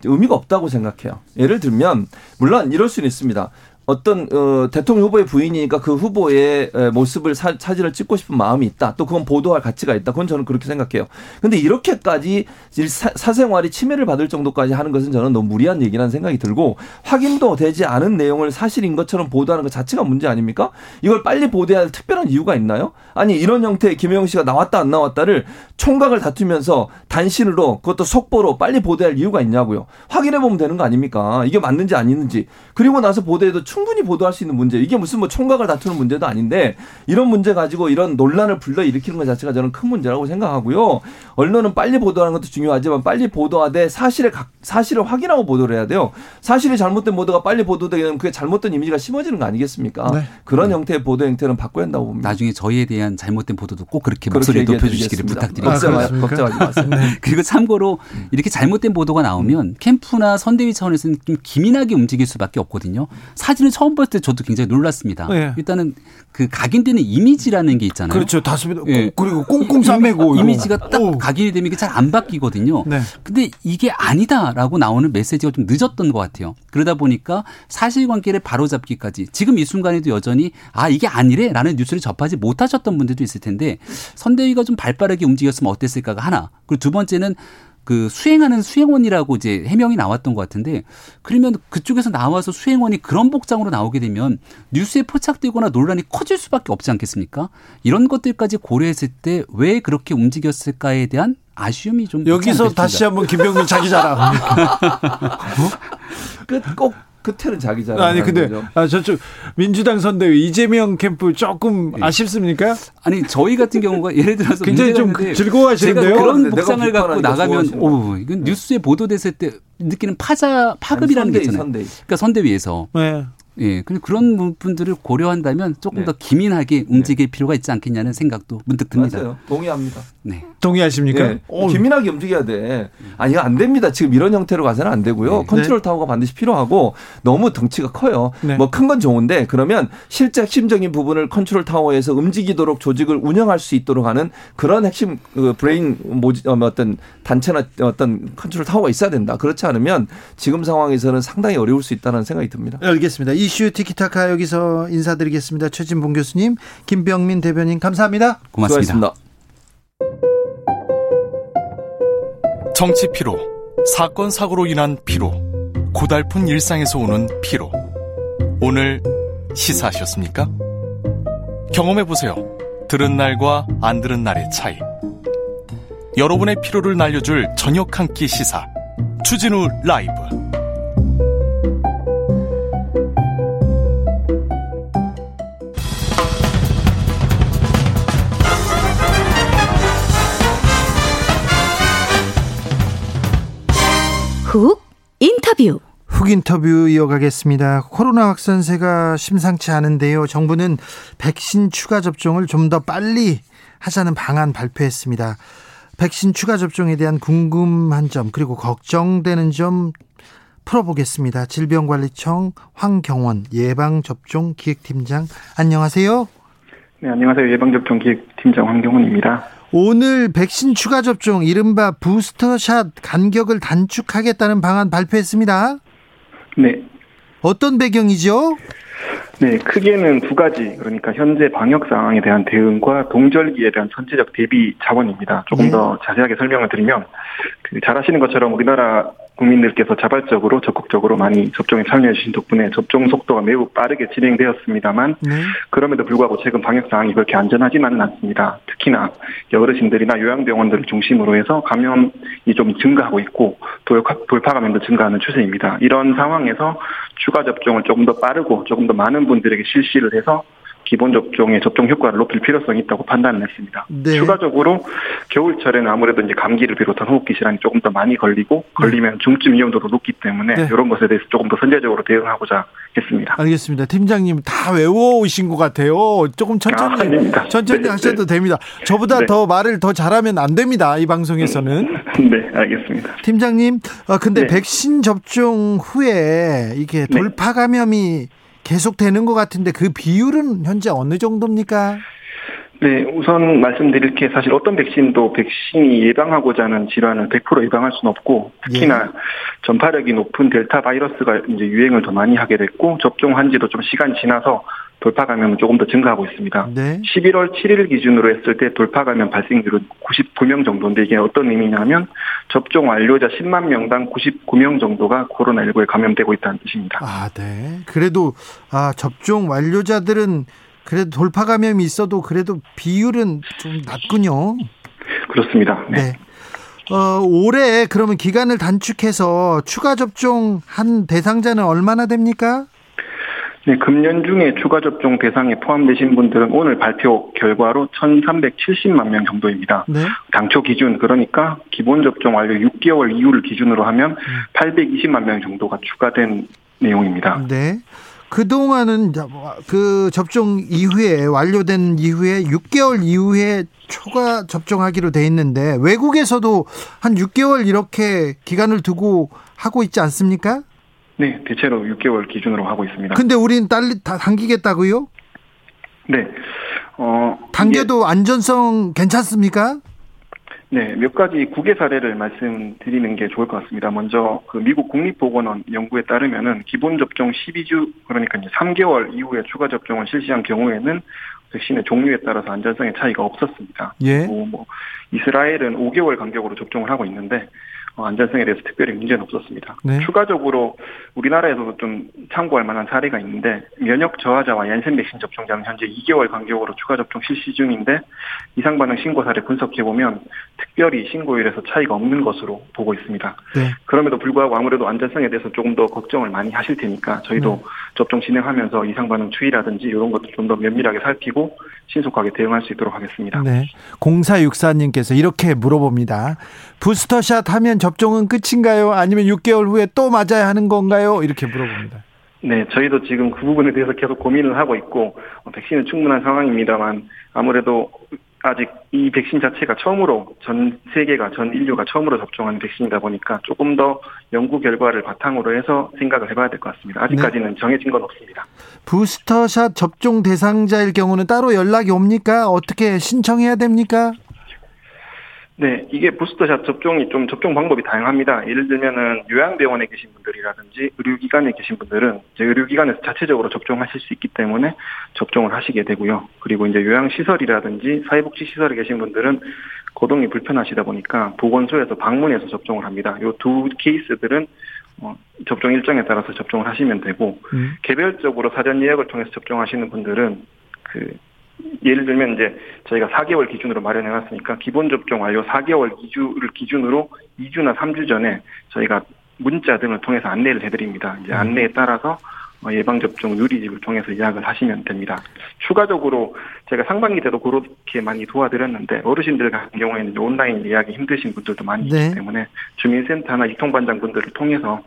의미가 없다고 생각해요. 예를 들면 물론 이럴 수는 있습니다. 어떤 어, 대통령 후보의 부인이니까 그 후보의 모습을 사, 사진을 찍고 싶은 마음이 있다. 또 그건 보도할 가치가 있다. 그건 저는 그렇게 생각해요. 근데 이렇게까지 사, 생활이 침해를 받을 정도까지 하는 것은 저는 너무 무리한 얘기라는 생각이 들고 확인도 되지 않은 내용을 사실인 것처럼 보도하는 것 자체가 문제 아닙니까? 이걸 빨리 보도해야 할 특별한 이유가 있나요? 아니 이런 형태의 김영영 씨가 나왔다 안 나왔다를 총각을 다투면서 단신으로 그것도 속보로 빨리 보도할 이유가 있냐고요. 확인해 보면 되는 거 아닙니까? 이게 맞는지 아니는지. 그리고 나서 보도해도 충 충분히 보도할 수 있는 문제. 이게 무슨 뭐 총각을 다투는 문제도 아닌데 이런 문제 가지고 이런 논란을 불러 일으키는 것 자체가 저는 큰 문제라고 생각하고요. 언론은 빨리 보도하는 것도 중요하지만 빨리 보도하되 사실을 사실을 확인하고 보도를 해야 돼요. 사실이 잘못된 보도가 빨리 보도되면 그게 잘못된 이미지가 심어지는 거 아니겠습니까? 네. 그런 네. 형태의 보도 형태는 바꿔야 한다고 봅니다. 나중에 저희에 대한 잘못된 보도도 꼭 그렇게 목소리를 높여 주시기를 부탁드립니다. 걱정하지, 걱정하지 마세요. 네. 그리고 참고로 이렇게 잘못된 보도가 나오면 캠프나 선대위 차원에서는 좀 기민하게 움직일 수밖에 없거든요. 사진 을 처음 봤을 때 저도 굉장히 놀랐습니다. 네. 일단은 그 각인되는 이미지라는 게 있잖아요. 그렇죠. 다습니다. 예. 그리고 꽁꽁 싸매고 이미지가 딱 오. 각인이 되면 이게 잘 안 바뀌거든요. 네. 근데 이게 아니다라고 나오는 메시지가 좀 늦었던 것 같아요. 그러다 보니까 사실관계를 바로잡기까지 지금 이 순간에도 여전히 아 이게 아니래라는 뉴스를 접하지 못하셨던 분들도 있을 텐데 선대위가 좀 발빠르게 움직였으면 어땠을까가 하나. 그리고 두 번째는 그 수행하는 수행원이라고 이제 해명이 나왔던 것 같은데 그러면 그쪽에서 나와서 수행원이 그런 복장으로 나오게 되면 뉴스에 포착되거나 논란이 커질 수밖에 없지 않겠습니까? 이런 것들까지 고려했을 때 왜 그렇게 움직였을까에 대한 아쉬움이 좀 여기서 다시 한번 김병민 자기 자랑. 끝꼭 끝에는 자기 자랑. 아니 근데 아, 저쪽 민주당 선대위 이재명 캠프 조금 네. 아쉽습니까? 아니 저희 같은 경우가 예를 들어서 굉장히 좀 즐거워하시는데요. 그런 복장을 갖고 나가면 오 이건 뉴스에 보도됐을 때 느끼는 파자 파급이라는 선대위, 게 있잖아요. 선대위. 그러니까 선대위에서 네. 예, 그런 부분들을 고려한다면 조금 네. 더 기민하게 움직일 네. 필요가 있지 않겠냐는 생각도 문득 듭니다. 맞아요. 동의합니다. 네. 동의하십니까? 네. 기민하게 움직여야 돼. 아니, 안 됩니다. 지금 이런 형태로 가서는 안 되고요. 네. 컨트롤 네. 타워가 반드시 필요하고 너무 덩치가 커요. 네. 뭐큰 건 좋은데 그러면 실제 핵심적인 부분을 컨트롤 타워에서 움직이도록 조직을 운영할 수 있도록 하는 그런 핵심 그 브레인 뭐지 어, 뭐 어떤 단체나 어떤 컨트롤 타워가 있어야 된다. 그렇지 않으면 지금 상황에서는 상당히 어려울 수 있다는 생각이 듭니다. 알겠습니다. 이슈 티키타카 여기서 인사드리겠습니다. 최진봉 교수님, 김병민 대변인 감사합니다. 고맙습니다. 수고하셨습니다. 정치 피로, 사건 사고로 인한 피로, 고달픈 일상에서 오는 피로. 오늘 시사하셨습니까? 경험해 보세요. 들은 날과 안 들은 날의 차이. 여러분의 피로를 날려줄 저녁 한 끼 시사. 추진우 라이브. 훅 인터뷰. 훅 인터뷰 이어가겠습니다. 코로나 확산세가 심상치 않은데요. 정부는 백신 추가 접종을 좀 더 빨리 하자는 방안 발표했습니다. 백신 추가 접종에 대한 궁금한 점 그리고 걱정되는 점 풀어보겠습니다. 질병관리청 황경원 예방접종 기획팀장 안녕하세요. 네 안녕하세요 예방접종 기획팀장 황경원입니다. 오늘 백신 추가 접종 이른바 부스터샷 간격을 단축하겠다는 방안 발표했습니다. 네. 어떤 배경이죠? 네, 크게는 두 가지. 그러니까 현재 방역 상황에 대한 대응과 동절기에 대한 선제적 대비 자원입니다. 조금 네. 더 자세하게 설명을 드리면 그 잘 아시는 것처럼 우리나라 국민들께서 자발적으로 적극적으로 많이 접종에 참여해 주신 덕분에 접종 속도가 매우 빠르게 진행되었습니다만 네. 그럼에도 불구하고 최근 방역 상황이 그렇게 안전하지만은 않습니다. 특히나 어르신들이나 요양병원들을 중심으로 해서 감염이 좀 증가하고 있고 돌파 감염도 증가하는 추세입니다. 이런 상황에서 추가 접종을 조금 더 빠르고 조금 더 많은 분들에게 실시를 해서 기본 접종의 접종 효과를 높일 필요성이 있다고 판단을 했습니다. 네. 추가적으로 겨울철에는 아무래도 이제 감기를 비롯한 호흡기 질환이 조금 더 많이 걸리고 걸리면 중증 위험도도 높기 때문에 네. 이런 것에 대해서 조금 더 선제적으로 대응하고자 했습니다. 알겠습니다. 팀장님 다 외워오신 것 같아요. 조금 천천히 아, 천천히 네, 하셔도 네. 됩니다. 저보다 네. 더 말을 더 잘하면 안 됩니다. 이 방송에서는. 네, 알겠습니다. 팀장님, 어, 근데 네. 백신 접종 후에 이게 네. 돌파 감염이 계속되는 것 같은데 그 비율은 현재 어느 정도입니까? 네, 우선 말씀드릴 게 사실 어떤 백신도 백신이 예방하고자 하는 질환을 100% 예방할 수는 없고 특히나 예. 전파력이 높은 델타 바이러스가 이제 유행을 더 많이 하게 됐고 접종한 지도 좀 시간이 지나서 돌파 감염은 조금 더 증가하고 있습니다. 네. 11월 7일 기준으로 했을 때 돌파 감염 발생률은 99명 정도인데 이게 어떤 의미냐면 접종 완료자 10만 명당 99명 정도가 코로나19에 감염되고 있다는 뜻입니다. 아, 네. 그래도 아, 접종 완료자들은 그래도 돌파 감염이 있어도 그래도 비율은 좀 낮군요. 그렇습니다. 네. 네. 어, 올해 그러면 기간을 단축해서 추가 접종 한 대상자는 얼마나 됩니까? 네, 금년 중에 추가 접종 대상에 포함되신 분들은 오늘 발표 결과로 1,370만 명 정도입니다. 네. 당초 기준 그러니까 기본 접종 완료 6개월 이후를 기준으로 하면 820만 명 정도가 추가된 내용입니다. 네. 그동안은 그 접종 이후에 완료된 이후에 6개월 이후에 초과 접종하기로 돼 있는데 외국에서도 한 6개월 이렇게 기간을 두고 하고 있지 않습니까? 네, 대체로 6개월 기준으로 하고 있습니다. 근데 우리는 딸리, 다 당기겠다고요? 네. 어, 당겨도 안전성 괜찮습니까? 네, 몇 가지 국외 사례를 말씀드리는 게 좋을 것 같습니다. 먼저 그 미국 국립보건원 연구에 따르면은 기본 접종 12주 그러니까 이제 3개월 이후에 추가 접종을 실시한 경우에는 백신의 종류에 따라서 안전성의 차이가 없었습니다. 예. 뭐 이스라엘은 5개월 간격으로 접종을 하고 있는데 어, 안전성에 대해서 특별히 문제는 없었습니다. 네. 추가적으로 우리나라에서도 좀 참고할 만한 사례가 있는데 면역 저하자와 얀센 백신 접종자는 현재 2개월 간격으로 추가 접종 실시 중인데 이상 반응 신고 사례 분석해 보면 특별히 신고율에서 차이가 없는 것으로 보고 있습니다. 네. 그럼에도 불구하고 아무래도 안전성에 대해서 조금 더 걱정을 많이 하실 테니까 저희도 네. 접종 진행하면서 이상 반응 추이라든지 이런 것도 좀 더 면밀하게 살피고 신속하게 대응할 수 있도록 하겠습니다. 네. 0464님께서 이렇게 물어봅니다. 부스터샷 하면 접 종은 끝인가요? 아니면 6개월 후에 또 맞아야 하는 건가요? 이렇게 물어봅니다. 네, 저희도 지금 그 부분에 대해서 계속 고민을 하고 있고 어, 백신은 충분한 상황입니다만 아무래도 아직 이 백신 자체가 처음으로 전 세계가 전 인류가 처음으로 접종한 백신이다 보니까 조금 더 연구 결과를 바탕으로 해서 생각을 해봐야 될 것 같습니다. 아직까지는 네. 정해진 건 없습니다. 부스터샷 접종 대상자일 경우는 따로 연락이 옵니까? 어떻게 신청해야 됩니까? 네, 이게 부스터샷 접종이 좀 접종 방법이 다양합니다. 예를 들면은 요양병원에 계신 분들이라든지 의료기관에 계신 분들은 이제 의료기관에서 자체적으로 접종하실 수 있기 때문에 접종을 하시게 되고요. 그리고 이제 요양시설이라든지 사회복지시설에 계신 분들은 거동이 불편하시다 보니까 보건소에서 방문해서 접종을 합니다. 이 두 케이스들은 어, 접종 일정에 따라서 접종을 하시면 되고 음. 개별적으로 사전 예약을 통해서 접종하시는 분들은 그 예를 들면 이제 저희가 4개월 기준으로 마련해 놨으니까 기본 접종 완료 4개월 2주를 기준으로 2주나 3주 전에 저희가 문자 등을 통해서 안내를 해드립니다. 이제 음. 안내에 따라서 어, 예방접종 누리집을 통해서 예약을 하시면 됩니다. 추가적으로 제가 상반기 때도 그렇게 많이 도와드렸는데 어르신들 같은 경우에는 온라인 예약이 힘드신 분들도 많이 네. 있기 때문에 주민센터나 유통반장 분들을 통해서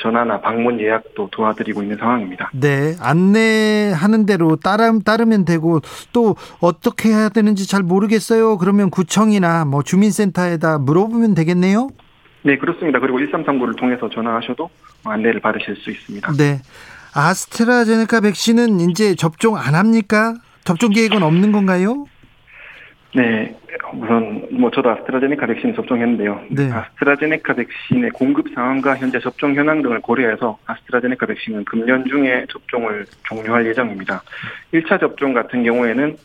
전화나 방문 예약도 도와드리고 있는 상황입니다. 네, 안내하는 대로 따르, 따르면 되고 또 어떻게 해야 되는지 잘 모르겠어요. 그러면 구청이나 뭐 주민센터에다 물어보면 되겠네요. 네, 그렇습니다. 그리고 1339를 통해서 전화하셔도 안내를 받으실 수 있습니다. 네. 아스트라제네카 백신은 이제 접종 안 합니까? 접종 계획은 없는 건가요? 네, 우선 뭐 저도 아스트라제네카 백신 접종했는데요. 네. 아스트라제네카 백신의 공급 상황과 현재 접종 현황 등을 고려해서 아스트라제네카 백신은 금년 중에 접종을 종료할 예정입니다. 1차 접종 같은 경우에는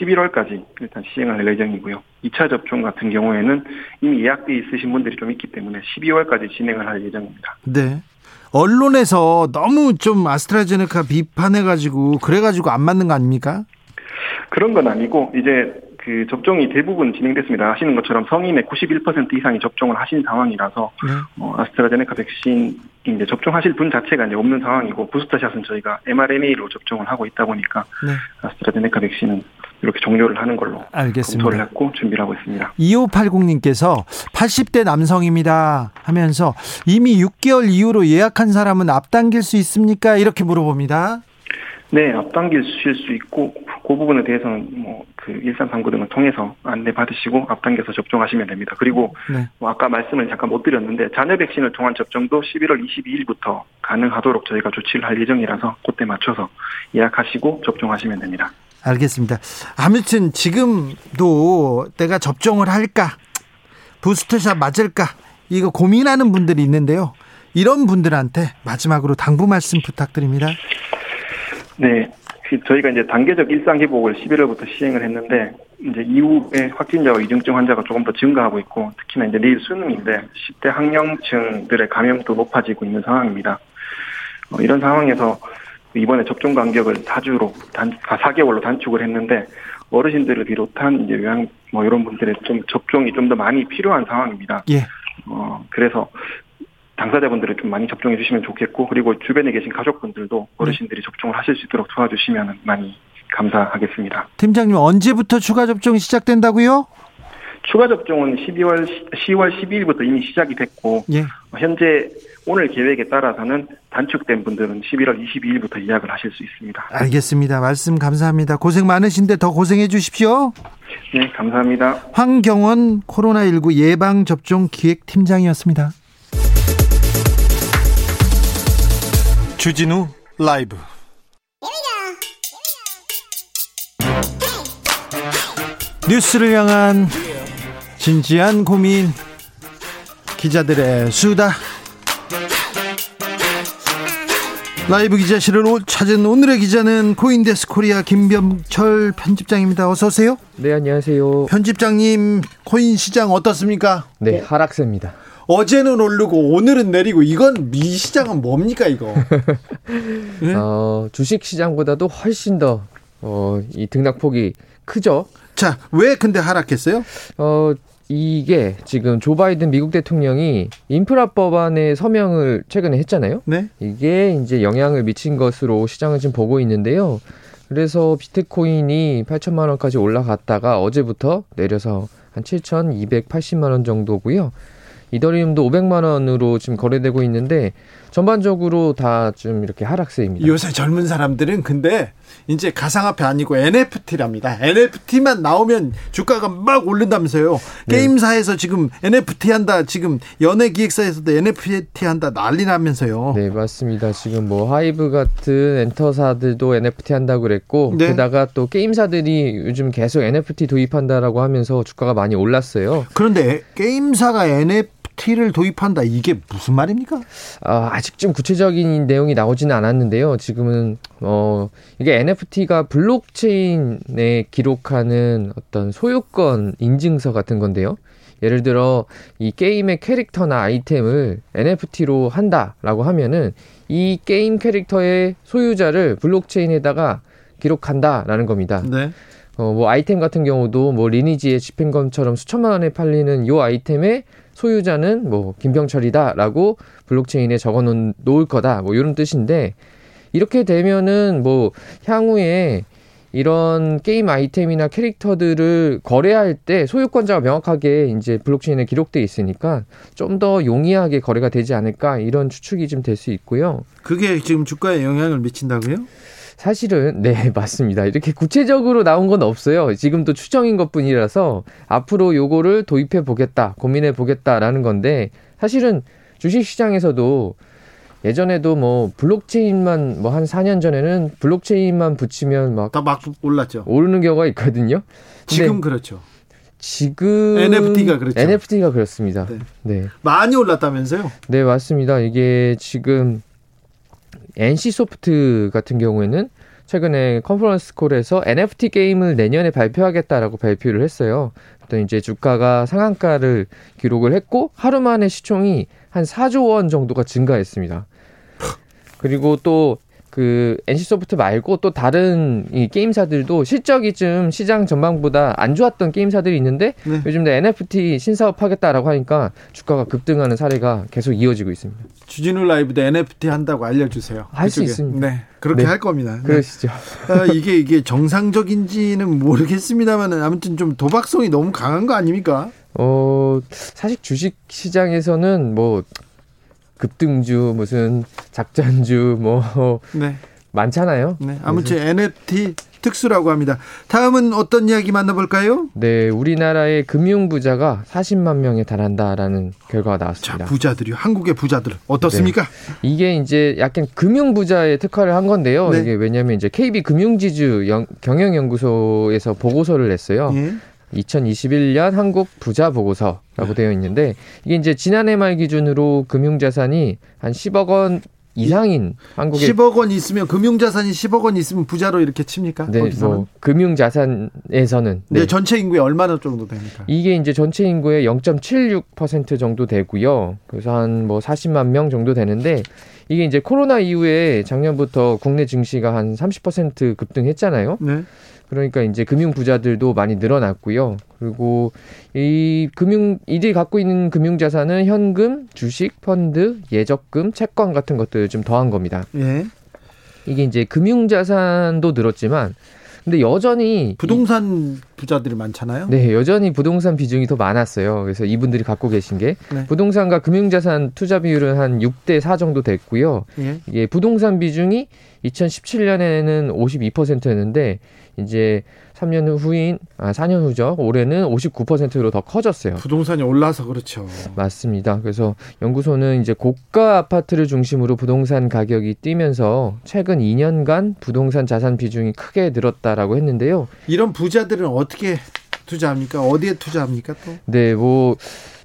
11월까지 그 일단 시행할 예정이고요. 2차 접종 같은 경우에는 이미 예약돼 있으신 분들이 좀 있기 때문에 12월까지 진행을 할 예정입니다. 네. 언론에서 너무 좀 아스트라제네카 비판해가지고 그래가지고 안 맞는 거 아닙니까? 그런 건 아니고 이제 그 접종이 대부분 진행됐습니다. 아시는 것처럼 성인의 91% 이상이 접종을 하신 상황이라서 네. 어, 아스트라제네카 백신 이제 접종하실 분 자체가 이제 없는 상황이고 부스터샷은 저희가 mRNA로 접종을 하고 있다 보니까 네. 아스트라제네카 백신은 이렇게 종료를 하는 걸로 알겠습니다. 검토를 했고 준비를 하고 있습니다. 2580님께서 80대 남성입니다 하면서 이미 6개월 이후로 예약한 사람은 앞당길 수 있습니까? 이렇게 물어봅니다. 네, 앞당기실 수 있고 그 부분에 대해서는 뭐 그 일산 상구 등을 통해서 안내 받으시고 앞당겨서 접종하시면 됩니다. 그리고 네. 뭐 아까 말씀을 잠깐 못 드렸는데 자녀 백신을 통한 접종도 11월 22일부터 가능하도록 저희가 조치를 할 예정이라서 그때 맞춰서 예약하시고 접종하시면 됩니다. 알겠습니다. 아무튼 지금도 내가 접종을 할까 부스터샷 맞을까 이거 고민하는 분들이 있는데요. 이런 분들한테 마지막으로 당부 말씀 부탁드립니다. 네. 그 저희가 이제 단계적 일상 회복을 11월부터 시행을 했는데 이제 이후에 확진자와 위중증 환자가 조금 더 증가하고 있고 특히나 이제 내일 수능인데 10대 학령층들의 감염도 높아지고 있는 상황입니다. 어, 이런 상황에서 이번에 접종 간격을 4주로 단 4개월로 단축을 했는데 어르신들을 비롯한 이제 요양 뭐 이런 분들의 좀 접종이 좀 더 많이 필요한 상황입니다. 예. 어 그래서 당사자분들은 좀 많이 접종해 주시면 좋겠고 그리고 주변에 계신 가족분들도 어르신들이 접종을 하실 수 있도록 도와주시면 많이 감사하겠습니다. 팀장님 언제부터 추가 접종이 시작된다고요? 추가 접종은 12월 10월 12일부터 이미 시작이 됐고 예. 현재 오늘 계획에 따라서는 단축된 분들은 11월 22일부터 예약을 하실 수 있습니다. 알겠습니다. 말씀 감사합니다. 고생 많으신데 더 고생해 주십시오. 네, 감사합니다. 황경원 코로나19 예방 접종 기획 팀장이었습니다. 주진우 라이브 뉴스를 향한 진지한 고민 기자들의 수다 라이브 기자실을 찾은 오늘의 기자는 코인데스크 코리아 김병철 편집장입니다. 어서 오세요. 네, 안녕하세요. 편집장님 코인 시장 어떻습니까? 네, 하락세입니다. 어제는 오르고 오늘은 내리고 이건 미 시장은 뭡니까 이거? 네? 어, 주식 시장보다도 훨씬 더 어, 이 등락폭이 크죠. 자, 왜 근데 하락했어요? 어, 이게 지금 조 바이든 미국 대통령이 인프라 법안에 서명을 최근에 했잖아요. 네. 이게 이제 영향을 미친 것으로 시장을 지금 보고 있는데요. 그래서 비트코인이 8천만 원까지 올라갔다가 어제부터 내려서 한 7,280만 원 정도고요. 이더리움도 500만 원으로 지금 거래되고 있는데 전반적으로 다 좀 이렇게 하락세입니다. 요새 젊은 사람들은 근데 이제 가상화폐 아니고 NFT랍니다. NFT만 나오면 주가가 막 오른다면서요. 네. 게임사에서 지금 NFT 한다. 지금 연예 기획사에서도 NFT 한다. 난리 나면서요. 네, 맞습니다. 지금 뭐 하이브 같은 엔터사들도 NFT 한다고 그랬고 네. 게다가 또 게임사들이 요즘 계속 NFT 도입한다라고 하면서 주가가 많이 올랐어요. 그런데 게임사가 NFT NFT를 도입한다 이게 무슨 말입니까? 아, 아직 좀 구체적인 내용이 나오지는 않았는데요. 지금은 어 이게 NFT가 블록체인에 기록하는 어떤 소유권 인증서 같은 건데요. 예를 들어 이 게임의 캐릭터나 아이템을 NFT로 한다라고 하면은 이 게임 캐릭터의 소유자를 블록체인에다가 기록한다라는 겁니다. 네. 어, 뭐 아이템 같은 경우도 뭐 리니지의 집행검처럼 수천만 원에 팔리는 요 아이템의 소유자는 뭐 김병철이다라고 블록체인에 적어 놓을 거다 뭐 이런 뜻인데 이렇게 되면은 뭐 향후에 이런 게임 아이템이나 캐릭터들을 거래할 때 소유권자가 명확하게 이제 블록체인에 기록돼 있으니까 좀 더 용이하게 거래가 되지 않을까 이런 추측이 좀 될 수 있고요. 그게 지금 주가에 영향을 미친다고요? 사실은 네 맞습니다. 이렇게 구체적으로 나온 건 없어요. 지금도 추정인 것뿐이라서 앞으로 요거를 도입해 보겠다, 고민해 보겠다라는 건데 사실은 주식 시장에서도 예전에도 뭐 블록체인만 뭐 한 4년 전에는 블록체인만 붙이면 막 다막 올랐죠. 오르는 경우가 있거든요. 지금 그렇죠. 지금 NFT가 그렇죠. NFT가 그렇습니다. 네. 네. 많이 올랐다면서요? 네, 맞습니다. 이게 지금 NC 소프트 같은 경우에는 최근에 컨퍼런스 콜에서 NFT 게임을 내년에 발표하겠다라고 발표를 했어요. 또 이제 주가가 상한가를 기록을 했고 하루 만에 시총이 한 4조 원 정도가 증가했습니다. 그리고 또 그 NC소프트 말고 또 다른 이 게임사들도 실적이 좀 시장 전망보다 안 좋았던 게임사들이 있는데 네. 요즘 NFT 신사업 하겠다라고 하니까 주가가 급등하는 사례가 계속 이어지고 있습니다. 주진우 라이브도 NFT 한다고 알려주세요. 할 수 있습니다. 네, 그렇게 네. 할 겁니다. 네. 그러시죠. 아, 이게 이게 정상적인지는 모르겠습니다만 아무튼 좀 도박성이 너무 강한 거 아닙니까? 어, 사실 주식 시장에서는 뭐 급등주 무슨 작전주 뭐 네. 많잖아요. 네. 아무튼 NFT 특수라고 합니다. 다음은 어떤 이야기 만나볼까요? 네, 우리나라의 금융 부자가 40만 명에 달한다라는 결과가 나왔습니다. 자, 부자들이 한국의 부자들 어떻습니까? 네. 이게 이제 약간 금융 부자에 특화를 한 건데요. 네. 이게 왜냐하면 이제 KB 금융지주 경영연구소에서 보고서를 냈어요. 예. 2021년 한국 부자 보고서라고 네. 되어 있는데 이게 이제 지난해 말 기준으로 금융 자산이 한 10억 원 이상인 한국의 10억 원 있으면 금융 자산이 10억 원 있으면 부자로 이렇게 칩니까? 네, 뭐 금융 자산에서는 네. 전체 인구의 얼마나 정도 됩니까? 이게 이제 전체 인구의 0.76% 정도 되고요. 그래서 한 뭐 40만 명 정도 되는데 이게 이제 코로나 이후에 작년부터 국내 증시가 한 30% 급등했잖아요. 네. 그러니까 이제 금융 부자들도 많이 늘어났고요. 그리고 이 금융 이들이 갖고 있는 금융 자산은 현금, 주식, 펀드, 예적금, 채권 같은 것들을 좀 더한 겁니다. 예. 이게 이제 금융 자산도 늘었지만 근데 여전히 부동산 부자들이 많잖아요. 네, 여전히 부동산 비중이 더 많았어요. 그래서 이분들이 갖고 계신 게 네. 부동산과 금융자산 투자 비율은 한 6대 4 정도 됐고요. 예. 이게 부동산 비중이 2017년에는 52%였는데 이제 3년 후인 아 4년 후죠. 올해는 59%로 더 커졌어요. 부동산이 올라서 그렇죠. 맞습니다. 그래서 연구소는 이제 고가 아파트를 중심으로 부동산 가격이 뛰면서 최근 2년간 부동산 자산 비중이 크게 늘었다라고 했는데요. 이런 부자들은 어떻게 투자합니까? 어디에 투자합니까 또? 네, 뭐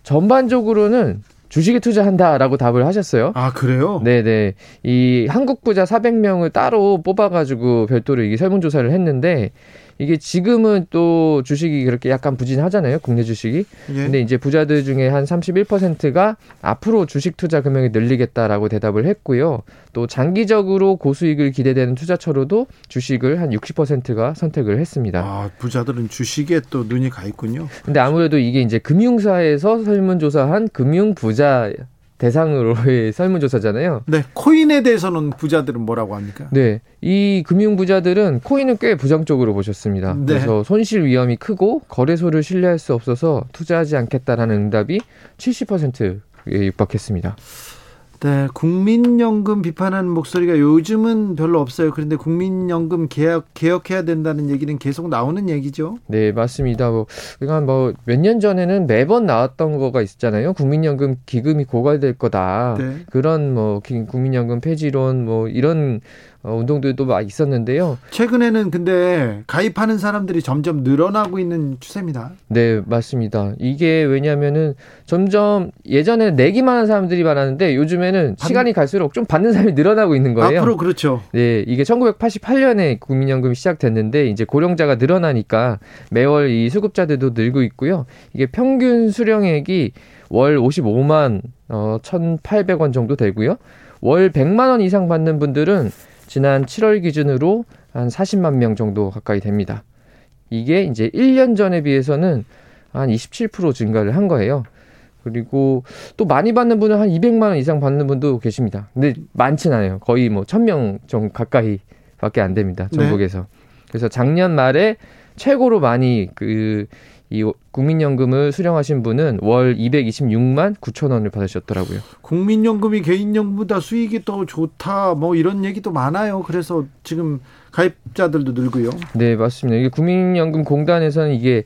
전반적으로는 주식에 투자한다라고 답을 하셨어요. 아 그래요? 네네. 이 한국 부자 400명을 따로 뽑아가지고 별도로 이게 설문조사를 했는데 이게 지금은 또 주식이 그렇게 약간 부진하잖아요. 국내 주식이. 예. 근데 이제 부자들 중에 한 31%가 앞으로 주식 투자 금액을 늘리겠다라고 대답을 했고요. 또 장기적으로 고수익을 기대되는 투자처로도 주식을 한 60%가 선택을 했습니다. 아 부자들은 주식에 또 눈이 가 있군요. 근데 아무래도 이게 이제 금융사에서 설문조사한 금융 부자 대상으로의 설문조사잖아요. 네 코인에 대해서는 부자들은 뭐라고 합니까? 네. 이 금융 부자들은 코인은 꽤 부정적으로 보셨습니다. 네. 그래서 손실 위험이 크고 거래소를 신뢰할 수 없어서 투자하지 않겠다라는 응답이 70%에 육박했습니다. 네, 국민연금 비판하는 목소리가 요즘은 별로 없어요. 그런데 국민연금 개혁 개혁해야 된다는 얘기는 계속 나오는 얘기죠. 네, 맞습니다. 뭐, 그러니까 뭐, 몇 년 전에는 매번 나왔던 거가 있었잖아요. 국민연금 기금이 고갈될 거다. 네. 그런 뭐, 기- 국민연금 폐지론 뭐, 이런 어, 운동들도 막 있었는데요. 최근에는 근데 가입하는 사람들이 점점 늘어나고 있는 추세입니다. 네, 맞습니다. 이게 왜냐면은 점점 예전에 내기만 하는 사람들이 많았는데 요즘에는 받- 시간이 갈수록 좀 받는 사람이 늘어나고 있는 거예요. 앞으로 그렇죠. 네, 이게 1988년에 국민연금이 시작됐는데 이제 고령자가 늘어나니까 매월 이 수급자들도 늘고 있고요. 이게 평균 수령액이 월 55만 어 1,800원 정도 되고요. 월 100만 원 이상 받는 분들은 지난 7월 기준으로 한 40만 명 정도 가까이 됩니다. 이게 이제 1년 전에 비해서는 한 27% 증가를 한 거예요. 그리고 또 많이 받는 분은 한 200만 원 이상 받는 분도 계십니다. 근데 많진 않아요. 거의 뭐 1000명 정도 가까이밖에 안 됩니다. 네. 전국에서. 그래서 작년 말에 최고로 많이 그 이 국민연금을 수령하신 분은 월 226만 9천 원을 받으셨더라고요. 국민연금이 개인연금보다 수익이 더 좋다. 뭐 이런 얘기도 많아요. 그래서 지금 가입자들도 늘고요. 네, 맞습니다. 이게 국민연금 공단에서는 이게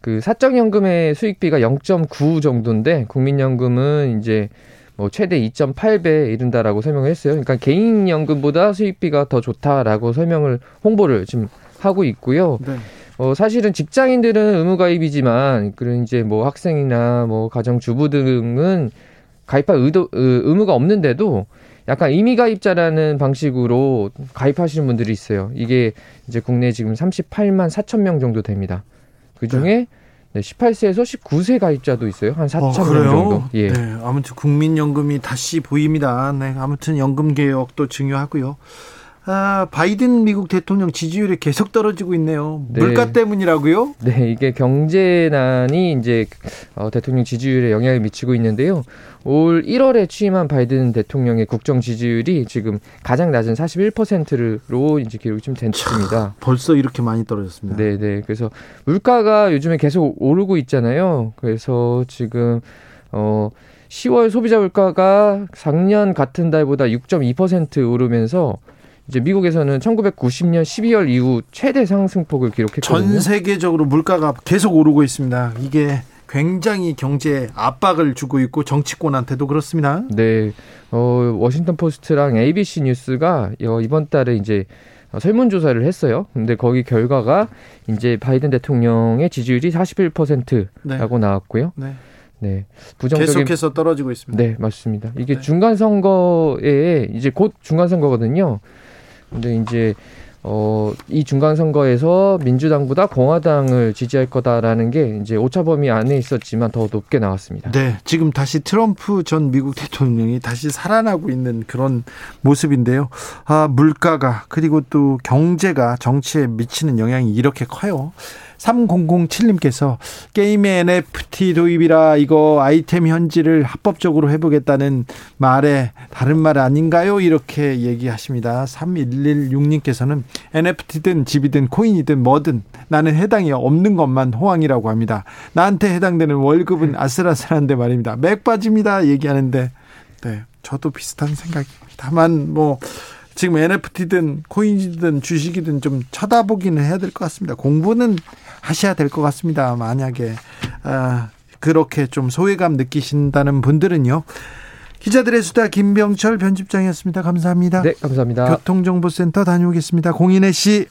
그 사적연금의 수익비가 0.9 정도인데 국민연금은 이제 뭐 최대 2.8배 이른다라고 설명을 했어요. 그러니까 개인연금보다 수익비가 더 좋다라고 설명을 홍보를 지금 하고 있고요. 네. 어, 사실은 직장인들은 의무가입이지만 그런 이제 뭐 학생이나 뭐 가정주부 등은 가입할 의도 의- 의무가 없는데도 약간 임의가입자라는 방식으로 가입하시는 분들이 있어요. 이게 이제 국내 지금 38만 4천 명 정도 됩니다. 그 중에 네, 18세에서 19세 가입자도 있어요. 한 4천 어, 명 그래요? 정도. 예. 네, 아무튼 국민연금이 다시 보입니다. 네, 아무튼 연금 개혁도 중요하고요. 아, 바이든 미국 대통령 지지율이 계속 떨어지고 있네요. 네. 물가 때문이라고요? 네, 이게 경제난이 이제 어, 대통령 지지율에 영향을 미치고 있는데요. 올 1월에 취임한 바이든 대통령의 국정 지지율이 지금 가장 낮은 41%로 이제 기록이 좀 됐습니다. 벌써 이렇게 많이 떨어졌습니다. 네, 네. 그래서 물가가 요즘에 계속 오르고 있잖아요. 그래서 지금 어 10월 소비자 물가가 작년 같은 달보다 6.2% 오르면서 이제 미국에서는 1990년 12월 이후 최대 상승폭을 기록했거든요. 전 세계적으로 물가가 계속 오르고 있습니다. 이게 굉장히 경제에 압박을 주고 있고 정치권한테도 그렇습니다. 네, 어, 워싱턴 포스트랑 ABC 뉴스가 어, 이번 달에 이제 어, 설문조사를 했어요. 근데 거기 결과가 이제 바이든 대통령의 지지율이 41%라고 네. 나왔고요. 네. 네, 부정적인 계속해서 떨어지고 있습니다. 네, 맞습니다. 이게 네. 중간 선거에 이제 곧 중간 선거거든요. 근데 이제 어, 이 중간 선거에서 민주당보다 공화당을 지지할 거다라는 게 이제 오차 범위 안에 있었지만 더 높게 나왔습니다. 네, 지금 다시 트럼프 전 미국 대통령이 다시 살아나고 있는 그런 모습인데요. 아, 물가가 그리고 또 경제가 정치에 미치는 영향이 이렇게 커요. 3007님께서 게임의 NFT 도입이라 이거 아이템 현질을 합법적으로 해보겠다는 말에 다른 말 아닌가요? 이렇게 얘기하십니다. 3116님께서는 NFT든 집이든 코인이든 뭐든 나는 해당이 없는 것만 호황이라고 합니다. 나한테 해당되는 월급은 아슬아슬한데 말입니다. 맥 빠집니다. 얘기하는데 네, 저도 비슷한 생각입니다. 다만 뭐 지금 NFT든 코인이든 주식이든 좀 쳐다보기는 해야 될 것 같습니다. 공부는 하셔야 될 것 같습니다. 만약에 아, 그렇게 좀 소외감 느끼신다는 분들은요. 기자들의 수다 김병철 편집장이었습니다. 감사합니다. 네, 감사합니다. 교통정보센터 다녀오겠습니다. 공인혜 씨.